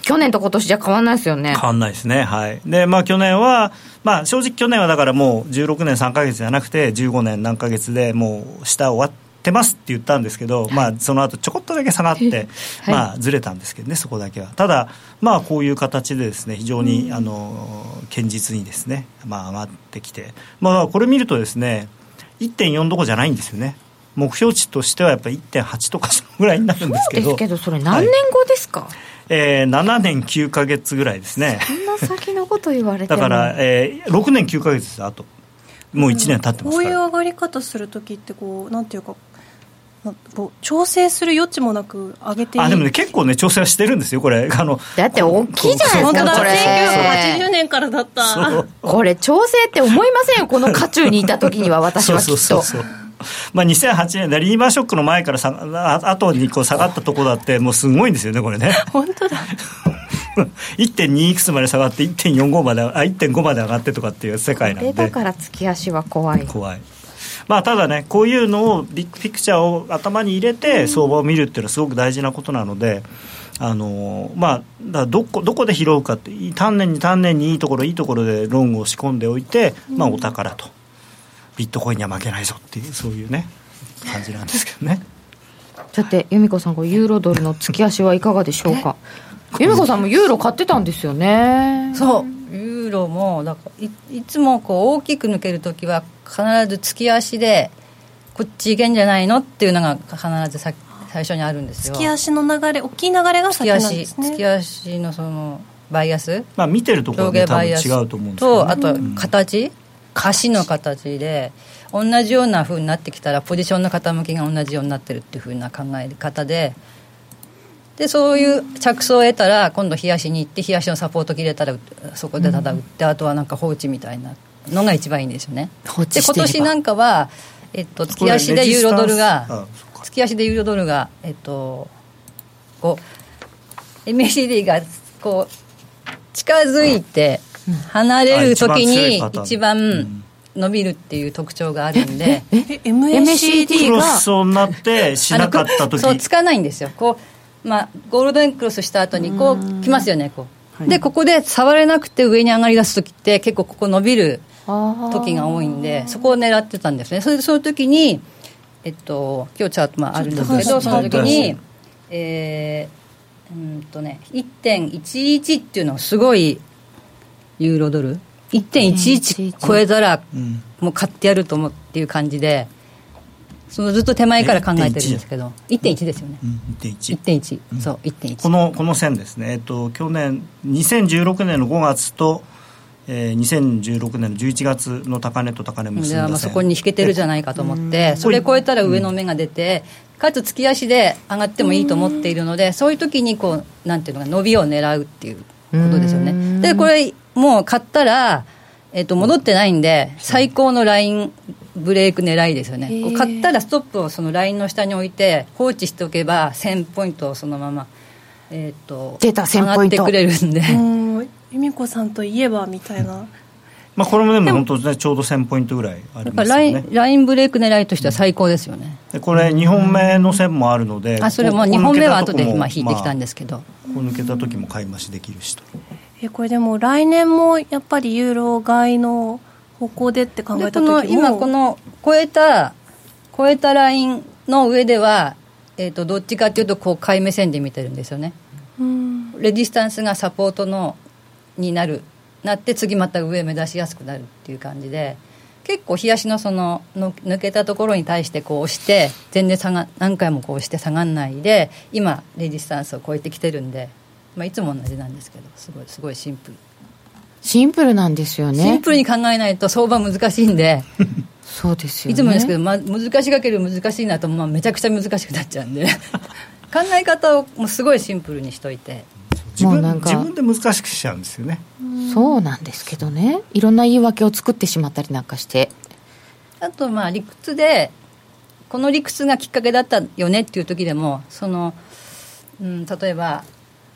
去年と今年じゃ変わんないですよね。変わんないですね。はい。でまあ去年はまあ正直去年はだからもう16年3か月じゃなくて15年何ヶ月でもう下終わってますって言ったんですけど、はい、まあその後ちょこっとだけ下がって、はい、まあずれたんですけどねそこだけは。ただまあこういう形でですね非常に、あの堅実にですねまあ上がってきて。まあこれ見るとですね1.4どこじゃないんですよね。目標値としてはやっぱり1.8とかそのぐらいになるんですけど。そうですけどそれ何年後ですか、はいえー、7年9か月ぐらいですね。そんな先のこと言われてだから、えー、6年9か月ですあと。もう1年経ってますこういう上がり方する時ってこうなんていうかこう調整する余地もなく上げていい。あでもね結構ね調整はしてるんですよこれ。あのだって大きいじゃないですかこれ1980年からだったこれ調整って思いませんよこの渦中にいた時には私はきっとそうそうそうそうまあ、2008年でリーマンショックの前からさあ後にこう下がったところだってもうすごいんですよねこれね。本当だ。1.2いくつまで下がって1.45まであ1.5まで上がってとかっていう世界なんで。だから月足は怖い。怖い。まあ、ただね、こういうのを、ビッグピクチャーを頭に入れて、相場を見るっていうのはすごく大事なことなので、あのまあ、だどこどこで拾うかって、丹念に丹念にいいところ、いいところでロングを仕込んでおいて、まあ、お宝と、ビットコインには負けないぞっていう、そういうね、感じなんですけどね。さて、由美子さん、こユーロドルの月足はいかがでしょうか？由美子さんもユーロ買ってたんですよね。そう。ユーロもだからいいつもこう大きく抜けるときは必ず月足でこっち行けんじゃないのっていうのが必ずさ最初にあるんですよ。月足の流れ大きい流れが先なんですね。月足のそのバイアス？まあ見てるところが多分違うと思うんですけど、ね、とあと形、うん、足の形で同じようなふうになってきたらポジションの傾きが同じようになってるっていうふうな考え方ででそういう着想を得たら今度冷やしに行って冷やしのサポート切れたらそこでただ売って、あとはなんか放置みたいなのが一番いいんですよね。で今年なんかは、えっと、月足でユーロドルが月足でユーロドルがえっとこう MACD がこう近づいて離れる時に一番伸びるっていう特徴があるんで、え MACD がそうなってしなかった時。そうつかないんですよ。こうまあ、ゴールデンクロスした後にこう来ますよねこう、はい、でここで触れなくて上に上がり出す時って結構ここ伸びる時が多いんでそこを狙ってたんですね。それでそういう時にえっと今日チャートもあるんですけどその時にえー、うんとね1.11っていうのはすごいユーロドル？1.11超えたらもう買ってやると思うっていう感じでそのずっと手前から考えてるんですけど1.1ですよね、うん、1.1 1.1、うん、そう1.1このこの線ですね、えっと、去年2016年の5月とえー、2016年の11月の高値と高値結んだまあそこに引けてるじゃないかと思ってそれ超えたら上の目が出て、かつ月足で上がってもいいと思っているのでそういう時にこうなんていうのか伸びを狙うっていうことですよね。でこれもう買ったら、えー、と戻ってないんで最高のラインブレーク狙いですよね、こう買ったらストップをそのラインの下に置いて放置しておけば1000ポイントをそのまま、えーと、出た1000ポイント。上がってくれるんで。由美子さんといえばみたいな。まあ、これもでも本当ねちょうど1000ポイントぐらいありますよね。ラインブレイク狙いとしては最高ですよね、でこれ2本目の線もあるので、あそれも2本目は後でまあ引いてきたんですけど、まあ、こう抜けた時も買い増しできるしとえこれでも来年もやっぱりユーロ買いの方向でって考えた時も。今この超えた超えたラインの上では、えーと、どっちかっていうとこう買い目線で見てるんですよね、レジスタンスがサポートのになるなって次また上目指しやすくなるっていう感じで結構冷やしのそのの抜けたところに対してこう押して全然下が何回もこう押して下がらないで今レジスタンスを超えてきてるんで、まあ、いつも同じなんですけどすごいすごいシンプル。シンプルなんですよね。シンプルに考えないと相場難しいんで そうですよ、ね、いつもですけど、まあ、難しがける難しいなと、まあ、めちゃくちゃ難しくなっちゃうんで。考え方をもうすごいシンプルにしといて。自分自分で難しくしちゃうんですよね。そうなんですけどね。いろんな言い訳を作ってしまったりなんかして。あとまあ理屈でこの理屈がきっかけだったよねっていう時でもその、うん、例えば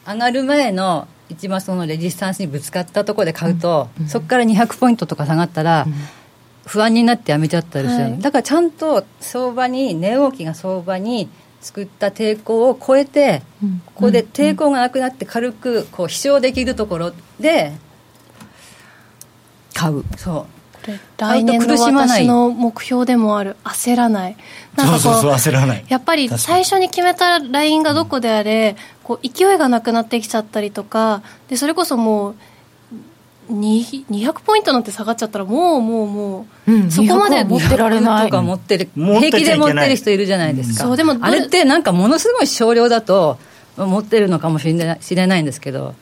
上がる前の一番そのレジスタンスにぶつかったところで買うと、うん、そこから200ポイントとか下がったら、不安になってやめちゃったりする、はい、だからちゃんと相場に値動きが相場に作った抵抗を超えて、うん、ここで抵抗がなくなって軽くこう飛翔できるところで買う。そう。来年の私の目標でもある。焦らない。なんかこう焦らない。やっぱり最初に決めたラインがどこであれ、こう勢いがなくなってきちゃったりとかでそれこそもう200ポイントなんて下がっちゃったらもうもうもう、うん、そこまで持ってられない。とか持ってる平気で持ってる人いるじゃないですか、そうでもあれってなんかものすごい少量だと持ってるのかもしれない知れないんですけど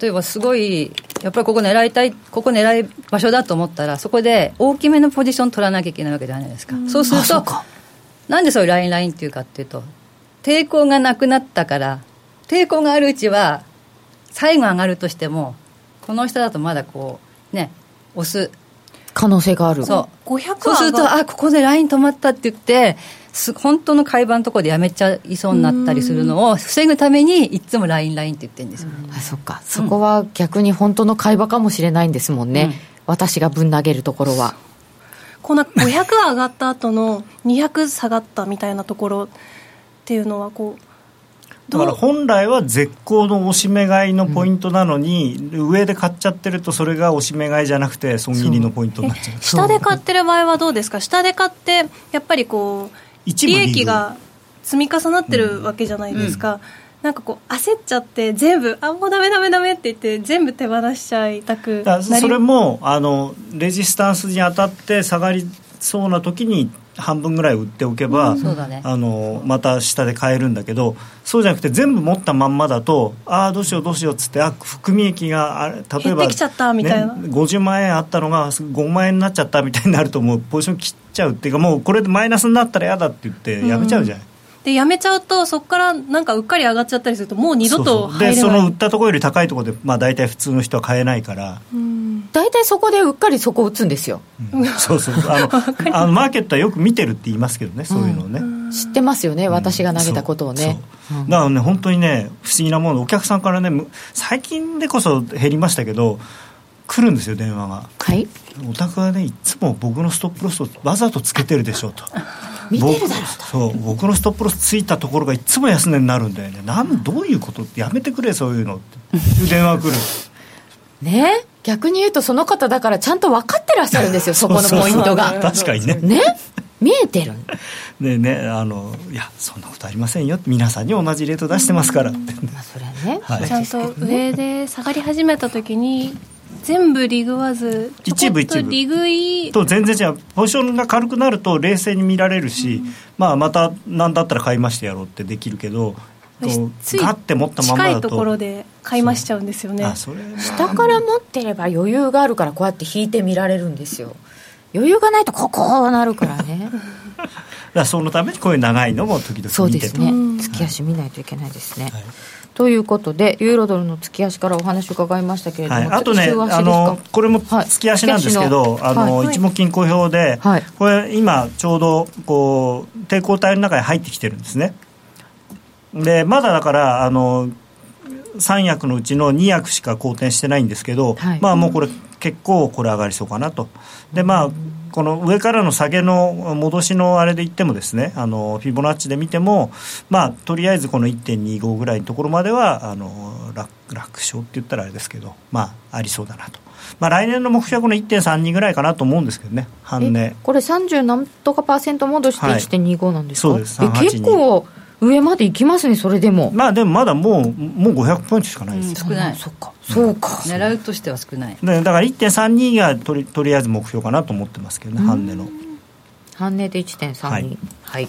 例えばすごいやっぱりここ狙いたいここ狙い場所だと思ったらそこで大きめのポジション取らなきゃいけないわけじゃないですか、うそうするとなんでそういうラインラインっていうかっていうと抵抗がなくなったから抵抗があるうちは最後上がるとしてもこの下だとまだこうね押す。可能性がある。そう。500そうするとあここでライン止まったって言って本当の買い場のところでやめちゃいそうになったりするのを防ぐためにいつもラインラインって言ってるんですよ、あそっか。そこは逆に本当の買い場かもしれないんですもんね、うん、私がぶん投げるところは。この500上がった後の200下がったみたいなところっていうのはこうだから本来は絶好の押し目買いのポイントなのに、うん、上で買っちゃってるとそれが押し目買いじゃなくて損切りのポイントになっちゃう。下で買ってる場合はどうですか？下で買ってやっぱりこう利益が積み重なってるわけじゃないですか、うん。うん、なんかこう焦っちゃって全部あもうダメダメダメって言って全部手放しちゃいたくなりそれもあのレジスタンスに当たって下がりそうな時に半分ぐらい売っておけば、うんね、あのまた下で買えるんだけどそうじゃなくて全部持ったまんまだとああどうしようどうしようっつってあ含み益があ例えば、ね、50万円あったのが5万円になっちゃったみたいになるともうポジション切っちゃうっていうかもうこれでマイナスになったら嫌だって言ってやめちゃうじゃない。うんでやめちゃうとそこからなんかうっかり上がっちゃったりするともう二度と入れない。でその売ったところより高いところで、まあ、大体普通の人は買えないから。大体そこでうっかりそこを打つんですよ、うん、そうそう。あの あのマーケットはよく見てるって言いますけどねそういうのをね、知ってますよね、私が投げたことをね、だからね本当にね不思議なものお客さんからね最近でこそ減りましたけど来るんですよ電話が。はい。お宅はねいつも僕のストップロスをわざとつけてるでしょうと そう僕のストップロスついたところがいつも安値になるんだよね。なんどういうこと？ってやめてくれそういうのって。いう電話来る。ね？逆に言うとその方だからちゃんと分かってらっしゃるんですよ そこのポイントが。確かにね。ね？見えてるでねあのいやそんなことありませんよ皆さんに同じレート出してますからって、まあ、それね、はい、ちゃんと上で下がり始めた時に全部リグわず一部一部。リグい。と全然違うポジションが軽くなると冷静に見られるし、うん、まあ、また何だったら買いましてやろうってできるけどつい近いところで買い増しちゃうんですよね。下から持ってれば余裕があるからこうやって引いて見られるんですよ。余裕がないとここなるからね。だそのためにこういう長いのも時々見てそうですね。月足見ないといけないですね、はいということで、ユーロドルの月足からお話を伺いましたけれども、はい、あとねあの、これも月足なんですけど、はい、あの、はい、一目金公表で、はい、これ、今、ちょうどこう抵抗体の中に入ってきてるんですね。でまだだからあの3役のうちの2役しか好転してないんですけど、まあもうこれ結構これ上がりそうかなと。でまあこの上からの下げの戻しのあれで言ってもですねあのフィボナッチで見ても、まあ、とりあえずこの1.25ぐらいのところまではあの楽楽勝って言ったらあれですけど、まあ、ありそうだなと。まあ、来年の目標はこの1.32ぐらいかなと思うんですけどね、半値。これ、30何とかパーセント戻して1.25なんですか、はい、そうです。結構上まで行きますねそれでも。まあでもまだもうもう500ポイントしかないです、うん、少ない。そっか。そうか。狙うとしては少ない。だから1.32がとりとりあえず目標かなと思ってますけどね半値の。半値で1.32はい、はい、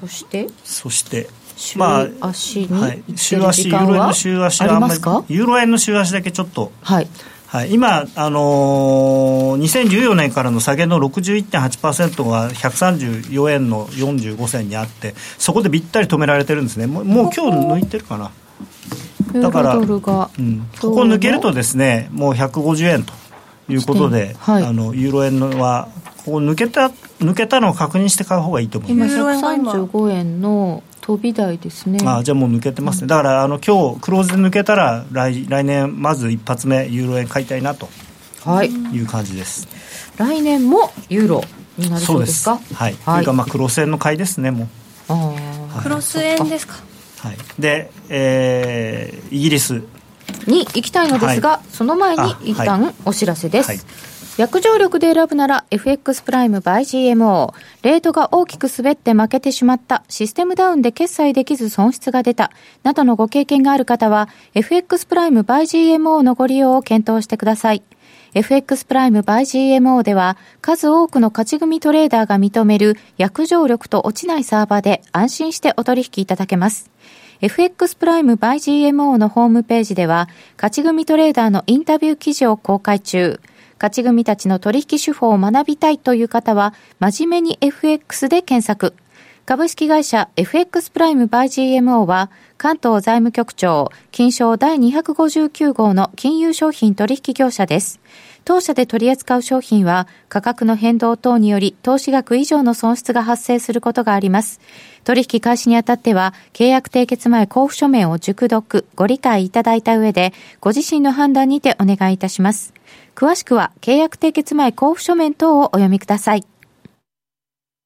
そして？そしてまあ足に、はい、週足ユーロ円の週足はあんまりユーロ円の週足だけちょっとはいはい、今、あのー、2014年からの下げの61.8%が134円の45銭にあってそこでびったり止められてるんですね。もうもう今日抜いてるかな。だから、うん、ここ抜けるとですねもう150円ということで、はい、あのユーロ円のはここ抜けた抜けたのを確認して買う方がいいと思います今135円の飛び台ですね。あじゃあもう抜けてますね、だからあの今日クローズで抜けたら来来年まず一発目ユーロ円買いたいなと。はい。いう感じです、来年もユーロになるそうですか？はい、はい、というかまあクロス円の買いですねもう。あ、はい、クロス円ですか？はい。で、えー、イギリス。に行きたいのですが、はい、その前に一旦お知らせです、はい約定力で選ぶなら FX プライム by GMO。レートが大きく滑って負けてしまった、システムダウンで決済できず損失が出た、などのご経験がある方は FX プライム by GMO のご利用を検討してください。FX プライム by GMO では数多くの勝ち組トレーダーが認める約定力と落ちないサーバーで安心してお取引いただけます。FX プライム by GMO のホームページでは勝ち組トレーダーのインタビュー記事を公開中。勝ち組たちの取引手法を学びたいという方は、真面目に FX で検索。株式会社 FX プライムバイ GMO は関東財務局長金賞第259号の金融商品取引業者です。当社で取り扱う商品は価格の変動等により投資額以上の損失が発生することがあります。取引開始にあたっては契約締結前交付書面を熟読、ご理解いただいた上でご自身の判断にてお願いいたします。詳しくは契約締結前交付書面等をお読みください。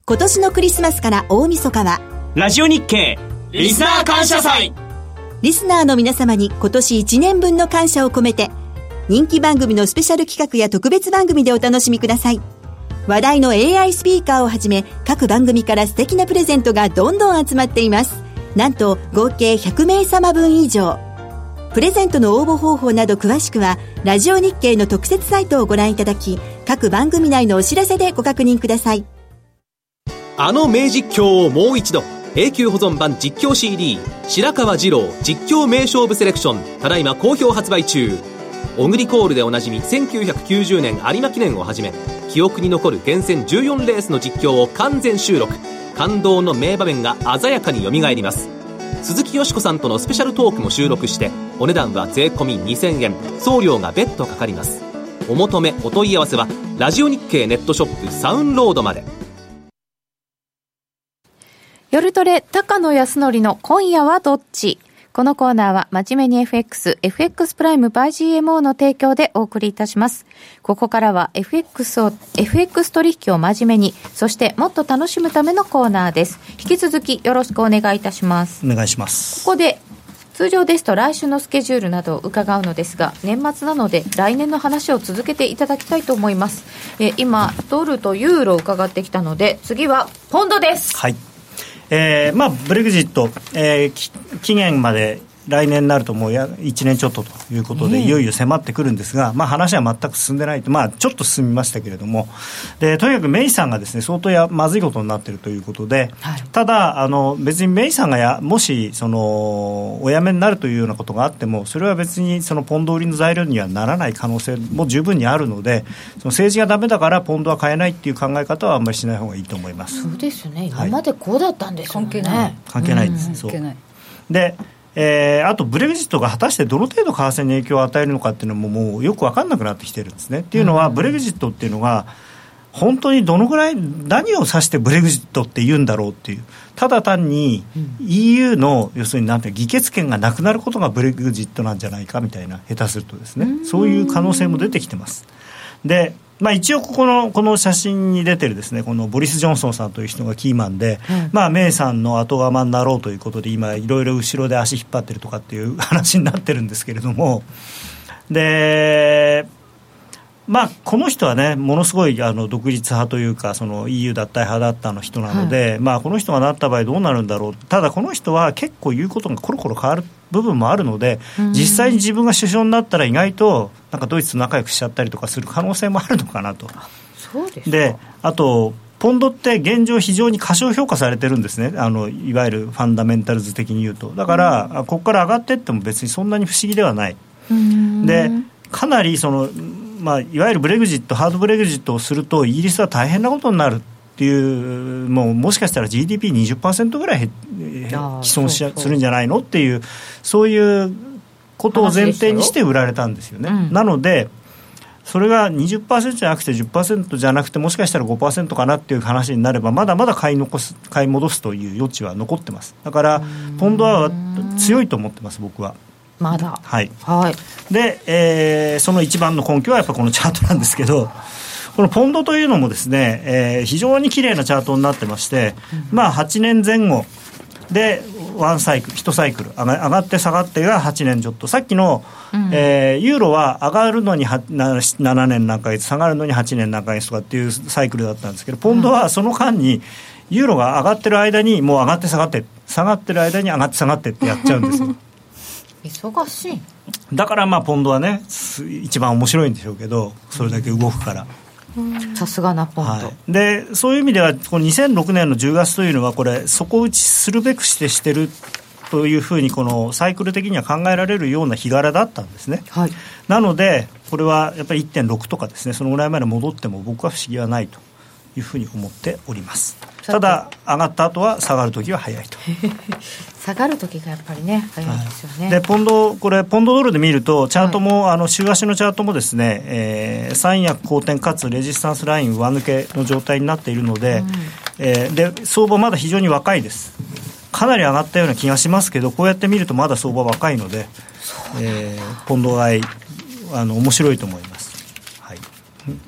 今年のクリスマスから大晦日は、ラジオ日経リスナー感謝祭リスナーの皆様に今年1年分の感謝を込めて、人気番組のスペシャル企画や特別番組でお楽しみください。話題の AI スピーカーをはじめ、各番組から素敵なプレゼントがどんどん集まっています。なんと、合計100名様分以上。プレゼントの応募方法など詳しくは、ラジオ日経の特設サイトをご覧いただき、各番組内のお知らせでご確認ください。あの名実況をもう一度。永久保存版実況 CD 白川二郎実況名勝負セレクションただいま好評発売中オグリコールでおなじみ1990年有馬記念をはじめ記憶に残る厳選14レースの実況を完全収録。感動の名場面が鮮やかによみがえります。鈴木よしこさんとのスペシャルトークも収録してお値段は税込2000円。送料が別途かかります。お求めお問い合わせはラジオ日経ネットショップサウンロードまで。夜トレ高野康則の今夜はどっち？このコーナーは真面目に FX、FX プライム by GMO の提供でお送りいたします。ここからは FX を、FX 取引を真面目に、そしてもっと楽しむためのコーナーです。引き続きよろしくお願いいたします。お願いします。ここで通常ですと来週のスケジュールなどを伺うのですが年末なので来年の話を続けていただきたいと思いますえ今ドルとユーロを伺ってきたので次はポンドですはいえーまあ、ブレグジット、えー、期限まで来年になるともうや1年ちょっとということで、いよいよ迫ってくるんですが、まあ、話は全く進んでないと、まあ、ちょっと進みましたけれども、でとにかくメイさんがですね相当やまずいことになっているということで、はい、ただあの、別にメイさんがやもしそのお辞めになるというようなことがあっても、それは別にそのポンド売りの材料にはならない可能性も十分にあるので、その政治がだめだからポンドは買えないっていう考え方はあんまりしない方がいいと思います。そうですね、今までこうだったんですよね、関係ない。関係ないです、うん、そう。でえー、あとブレグジットが果たしてどの程度為替に影響を与えるのかっていうのももうよく分かんなくなってきてるんですね。っていうのは、ブレグジットっていうのが本当にどのぐらい何を指してブレグジットって言うんだろうっていう。ただ単に EU の要するになんて議決権がなくなることがブレグジットなんじゃないかみたいな下手するとですね。そういう可能性も出てきてます。でまあ、一応ここの、この写真に出てるですね、このボリス・ジョンソンさんという人がキーマンで、うん、まあ、メイさんの後釜になろうということで、今、いろいろ後ろで足引っ張ってるとかっていう話になってるんですけれども、で、まあ、この人はね、ものすごいあの独立派というか、その EU 脱退派だったの人なので、はい、まあ、この人がなった場合、どうなるんだろう、ただこの人は結構言うことがコロコロ変わる部分もあるので、実際に自分が首相になったら、意外となんかドイツと仲良くしちゃったりとかする可能性もあるのかなと。そうですであとポンドって現状、非常に過小評価されてるんですね。あの、いわゆるファンダメンタルズ的に言うと、だから、ここから上がっていっても別にそんなに不思議ではない。でかなりそのまあ、いわゆるブレグジット、ハードブレグジットをすると、イギリスは大変なことになるっていう、もうもしかしたら GDP20% ぐらい毀損しするんじゃないのっていう、そういうことを前提にして売られたんですよね。うん、なのでそれが20%じゃなくて10%じゃなくてもしかしたら5%かなっていう話になればまだまだ買い残す買い戻すという余地は残ってますだからポンドは強いと思ってます僕は。まだ。はい、はい、で、えー、その一番の根拠はやっぱこのチャートなんですけど このポンドというのもですね、えー、非常に綺麗なチャートになってまして、うん、まあ8年前後でワンサイクル1サイクル上がって下がってが8年ちょっと。さっきの、うん、えー、ユーロは上がるのに7年何ヶ月下がるのに8年何ヶ月とかっていうサイクルだったんですけどポンドはその間にユーロが上がってる間にもう上がって下がって下がってる間に上がって下がってってやっちゃうんですよ 忙しい。だからまあポンドはね一番面白いんでしょうけどそれだけ動くから。さすがなポンド、はい、でそういう意味ではこの2006年の10月というのはこれ底打ちするべくしてしてるというふうにこのサイクル的には考えられるような日柄だったんですね、はい、なのでこれはやっぱり1.6とかですねそのぐらいまで戻っても僕は不思議はないというふうに思っております。ただ上がった後は下がる時は早いと。下がる時がやっぱりね早いですよね、はい、でポンドこれポンドドルで見るとチャートも、はい、あの週足のチャートもですね、えー、三役好転かつレジスタンスライン上抜けの状態になっているので、うん、えー、で相場まだ非常に若いです。かなり上がったような気がしますけどこうやって見るとまだ相場若いので、えー、ポンド買いあの面白いと思います。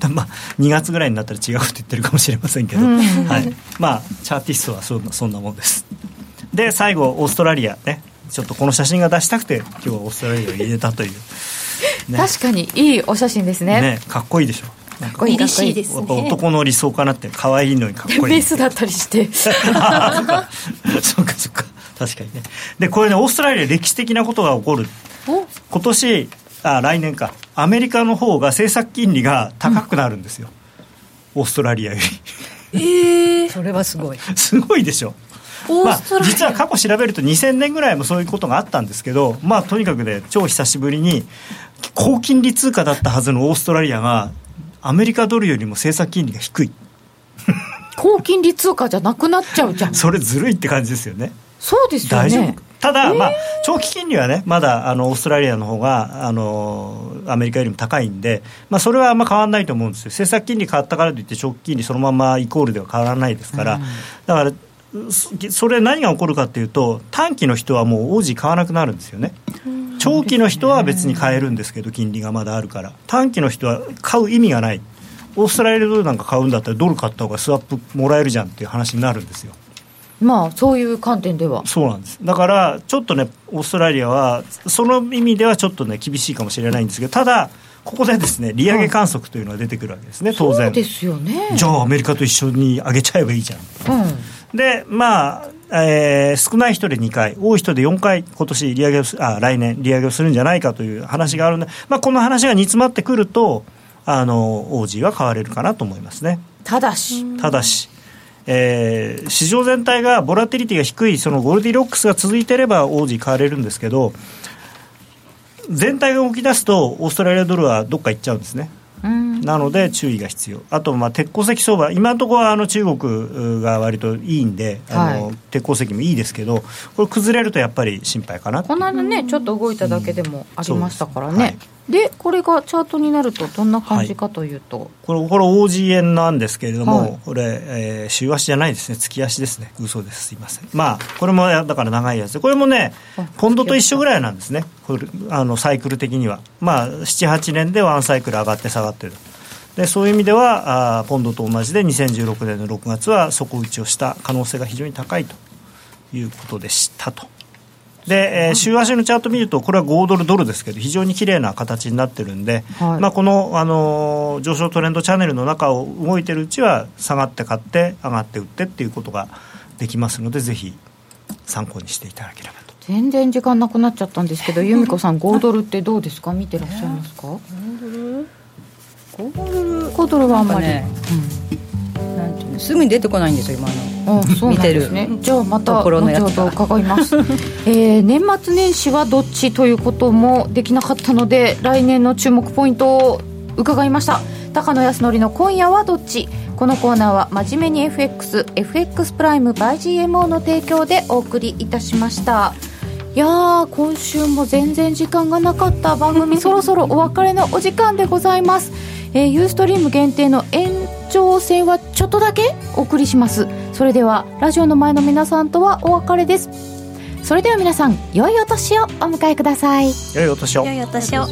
は いまあ、2月ぐらいになったら違うって言ってるかもしれませんけど、はい、まあチャーティストはそんなそんなもんです。で最後オーストラリアね。ちょっとこの写真が出したくて今日はオーストラリアを入れたという、ね、確かにいいお写真ですね。ねかっこいいでしょ。かっこいい。しいですね。男の理想かなって可愛いのにかっこいい。メスだったりして。そっか。そっか確かにね。でこれねオーストラリア歴史的なことが起こる。今年あ来年かアメリカの方が政策金利が高くなるんですよ、うん、オーストラリアより。ええー、それはすごい。すごいでしょ。まあ、実は過去調べると2000年ぐらいもそういうことがあったんですけど、まあ、とにかくね超久しぶりに高金利通貨だったはずのオーストラリアがアメリカドルよりも政策金利が低い。高金利通貨じゃなくなっちゃうじゃん。それずるいって感じですよねそうですよね。ただ、まあ、長期金利はね、まだあのオーストラリアの方があがアメリカよりも高いんで、まあ、それはあんま変わらないと思うんですよ、政策金利変わったからといって、長期金利そのままイコールでは変わらないですから、うん、だからそれ、何が起こるかというと、短期の人はもう王子買わなくなるんですよね。長期の人は別に買えるんですけど、金利がまだあるから、短期の人は買う意味がない、オーストラリアドルなんか買うんだったら、ドル買った方がスワップもらえるじゃんっていう話になるんですよ。まあそういう観点では。そうなんです。だからちょっとねオーストラリアはその意味ではちょっとね厳しいかもしれないんですけどただここでですね利上げ観測というのが出てくるわけですね、当然そうですよね。じゃあアメリカと一緒に上げちゃえばいいじゃん、うん、でまあえー、少ない人で2回、多い人で4回、今年利上げをあ来年、利上げをするんじゃないかという話があるので、まあ、この話が煮詰まってくると、あの王子は買われるかなと思いますね。ただし、ただしえー、市場全体がボラティリティが低いそのゴルディロックスが続いていれば王子買われるんですけど全体が動き出すとオーストラリアドルはどっか行っちゃうんですね。なので注意が必要、あとまあ鉄鉱石相場、今のところはあの中国が割といいんで、あの鉄鉱石もいいですけど、これ、崩れるとやっぱり心配かなこの間ね、ちょっと動いただけでもありましたからね。でこれがチャートになるとどんな感じかというと、はい、これこれ OG 円なんですけれども、はい、これ、えー、週足じゃないですね。月足ですね。嘘です。すいません。まあこれもだから長いやつ。でこれもねポンドと一緒ぐらいなんですね。これあのサイクル的には。まあ78年でワンサイクル上がって下がってる。でそういう意味ではあポンドと同じで2016年の6月は底打ちをした可能性が非常に高いということでしたとで、えー、週足のチャート見るとこれは5ドルドルですけど非常に綺麗な形になってるんで、はい、まあ、この、あのー、上昇トレンドチャンネルの中を動いてるうちは下がって買って上がって売ってっていうことができますのでぜひ参考にしていただければと。全然時間なくなっちゃったんですけど 由美子さん5ドルってどうですか？見てらっしゃいますか？5ドル？5ドル5ドルはあんまり、ねうん、なんていうのすぐに出てこないんですよ今の。うなんですね。じゃあまた後ほど伺います、えー、年末年始はどっちということもできなかったので来年の注目ポイントを伺いました。高野康則の今夜はどっち？このコーナーは真面目に FXFX プライム by GMO の提供でお送りいたしましたいや今週も全然時間がなかった。番組そろそろお別れのお時間でございます。えー、ユーストリーム限定の延長戦はちょっとだけお送りします。それではラジオの前の皆さんとはお別れです。それでは皆さん良いお年をお迎えください。良いお年を。良いお年を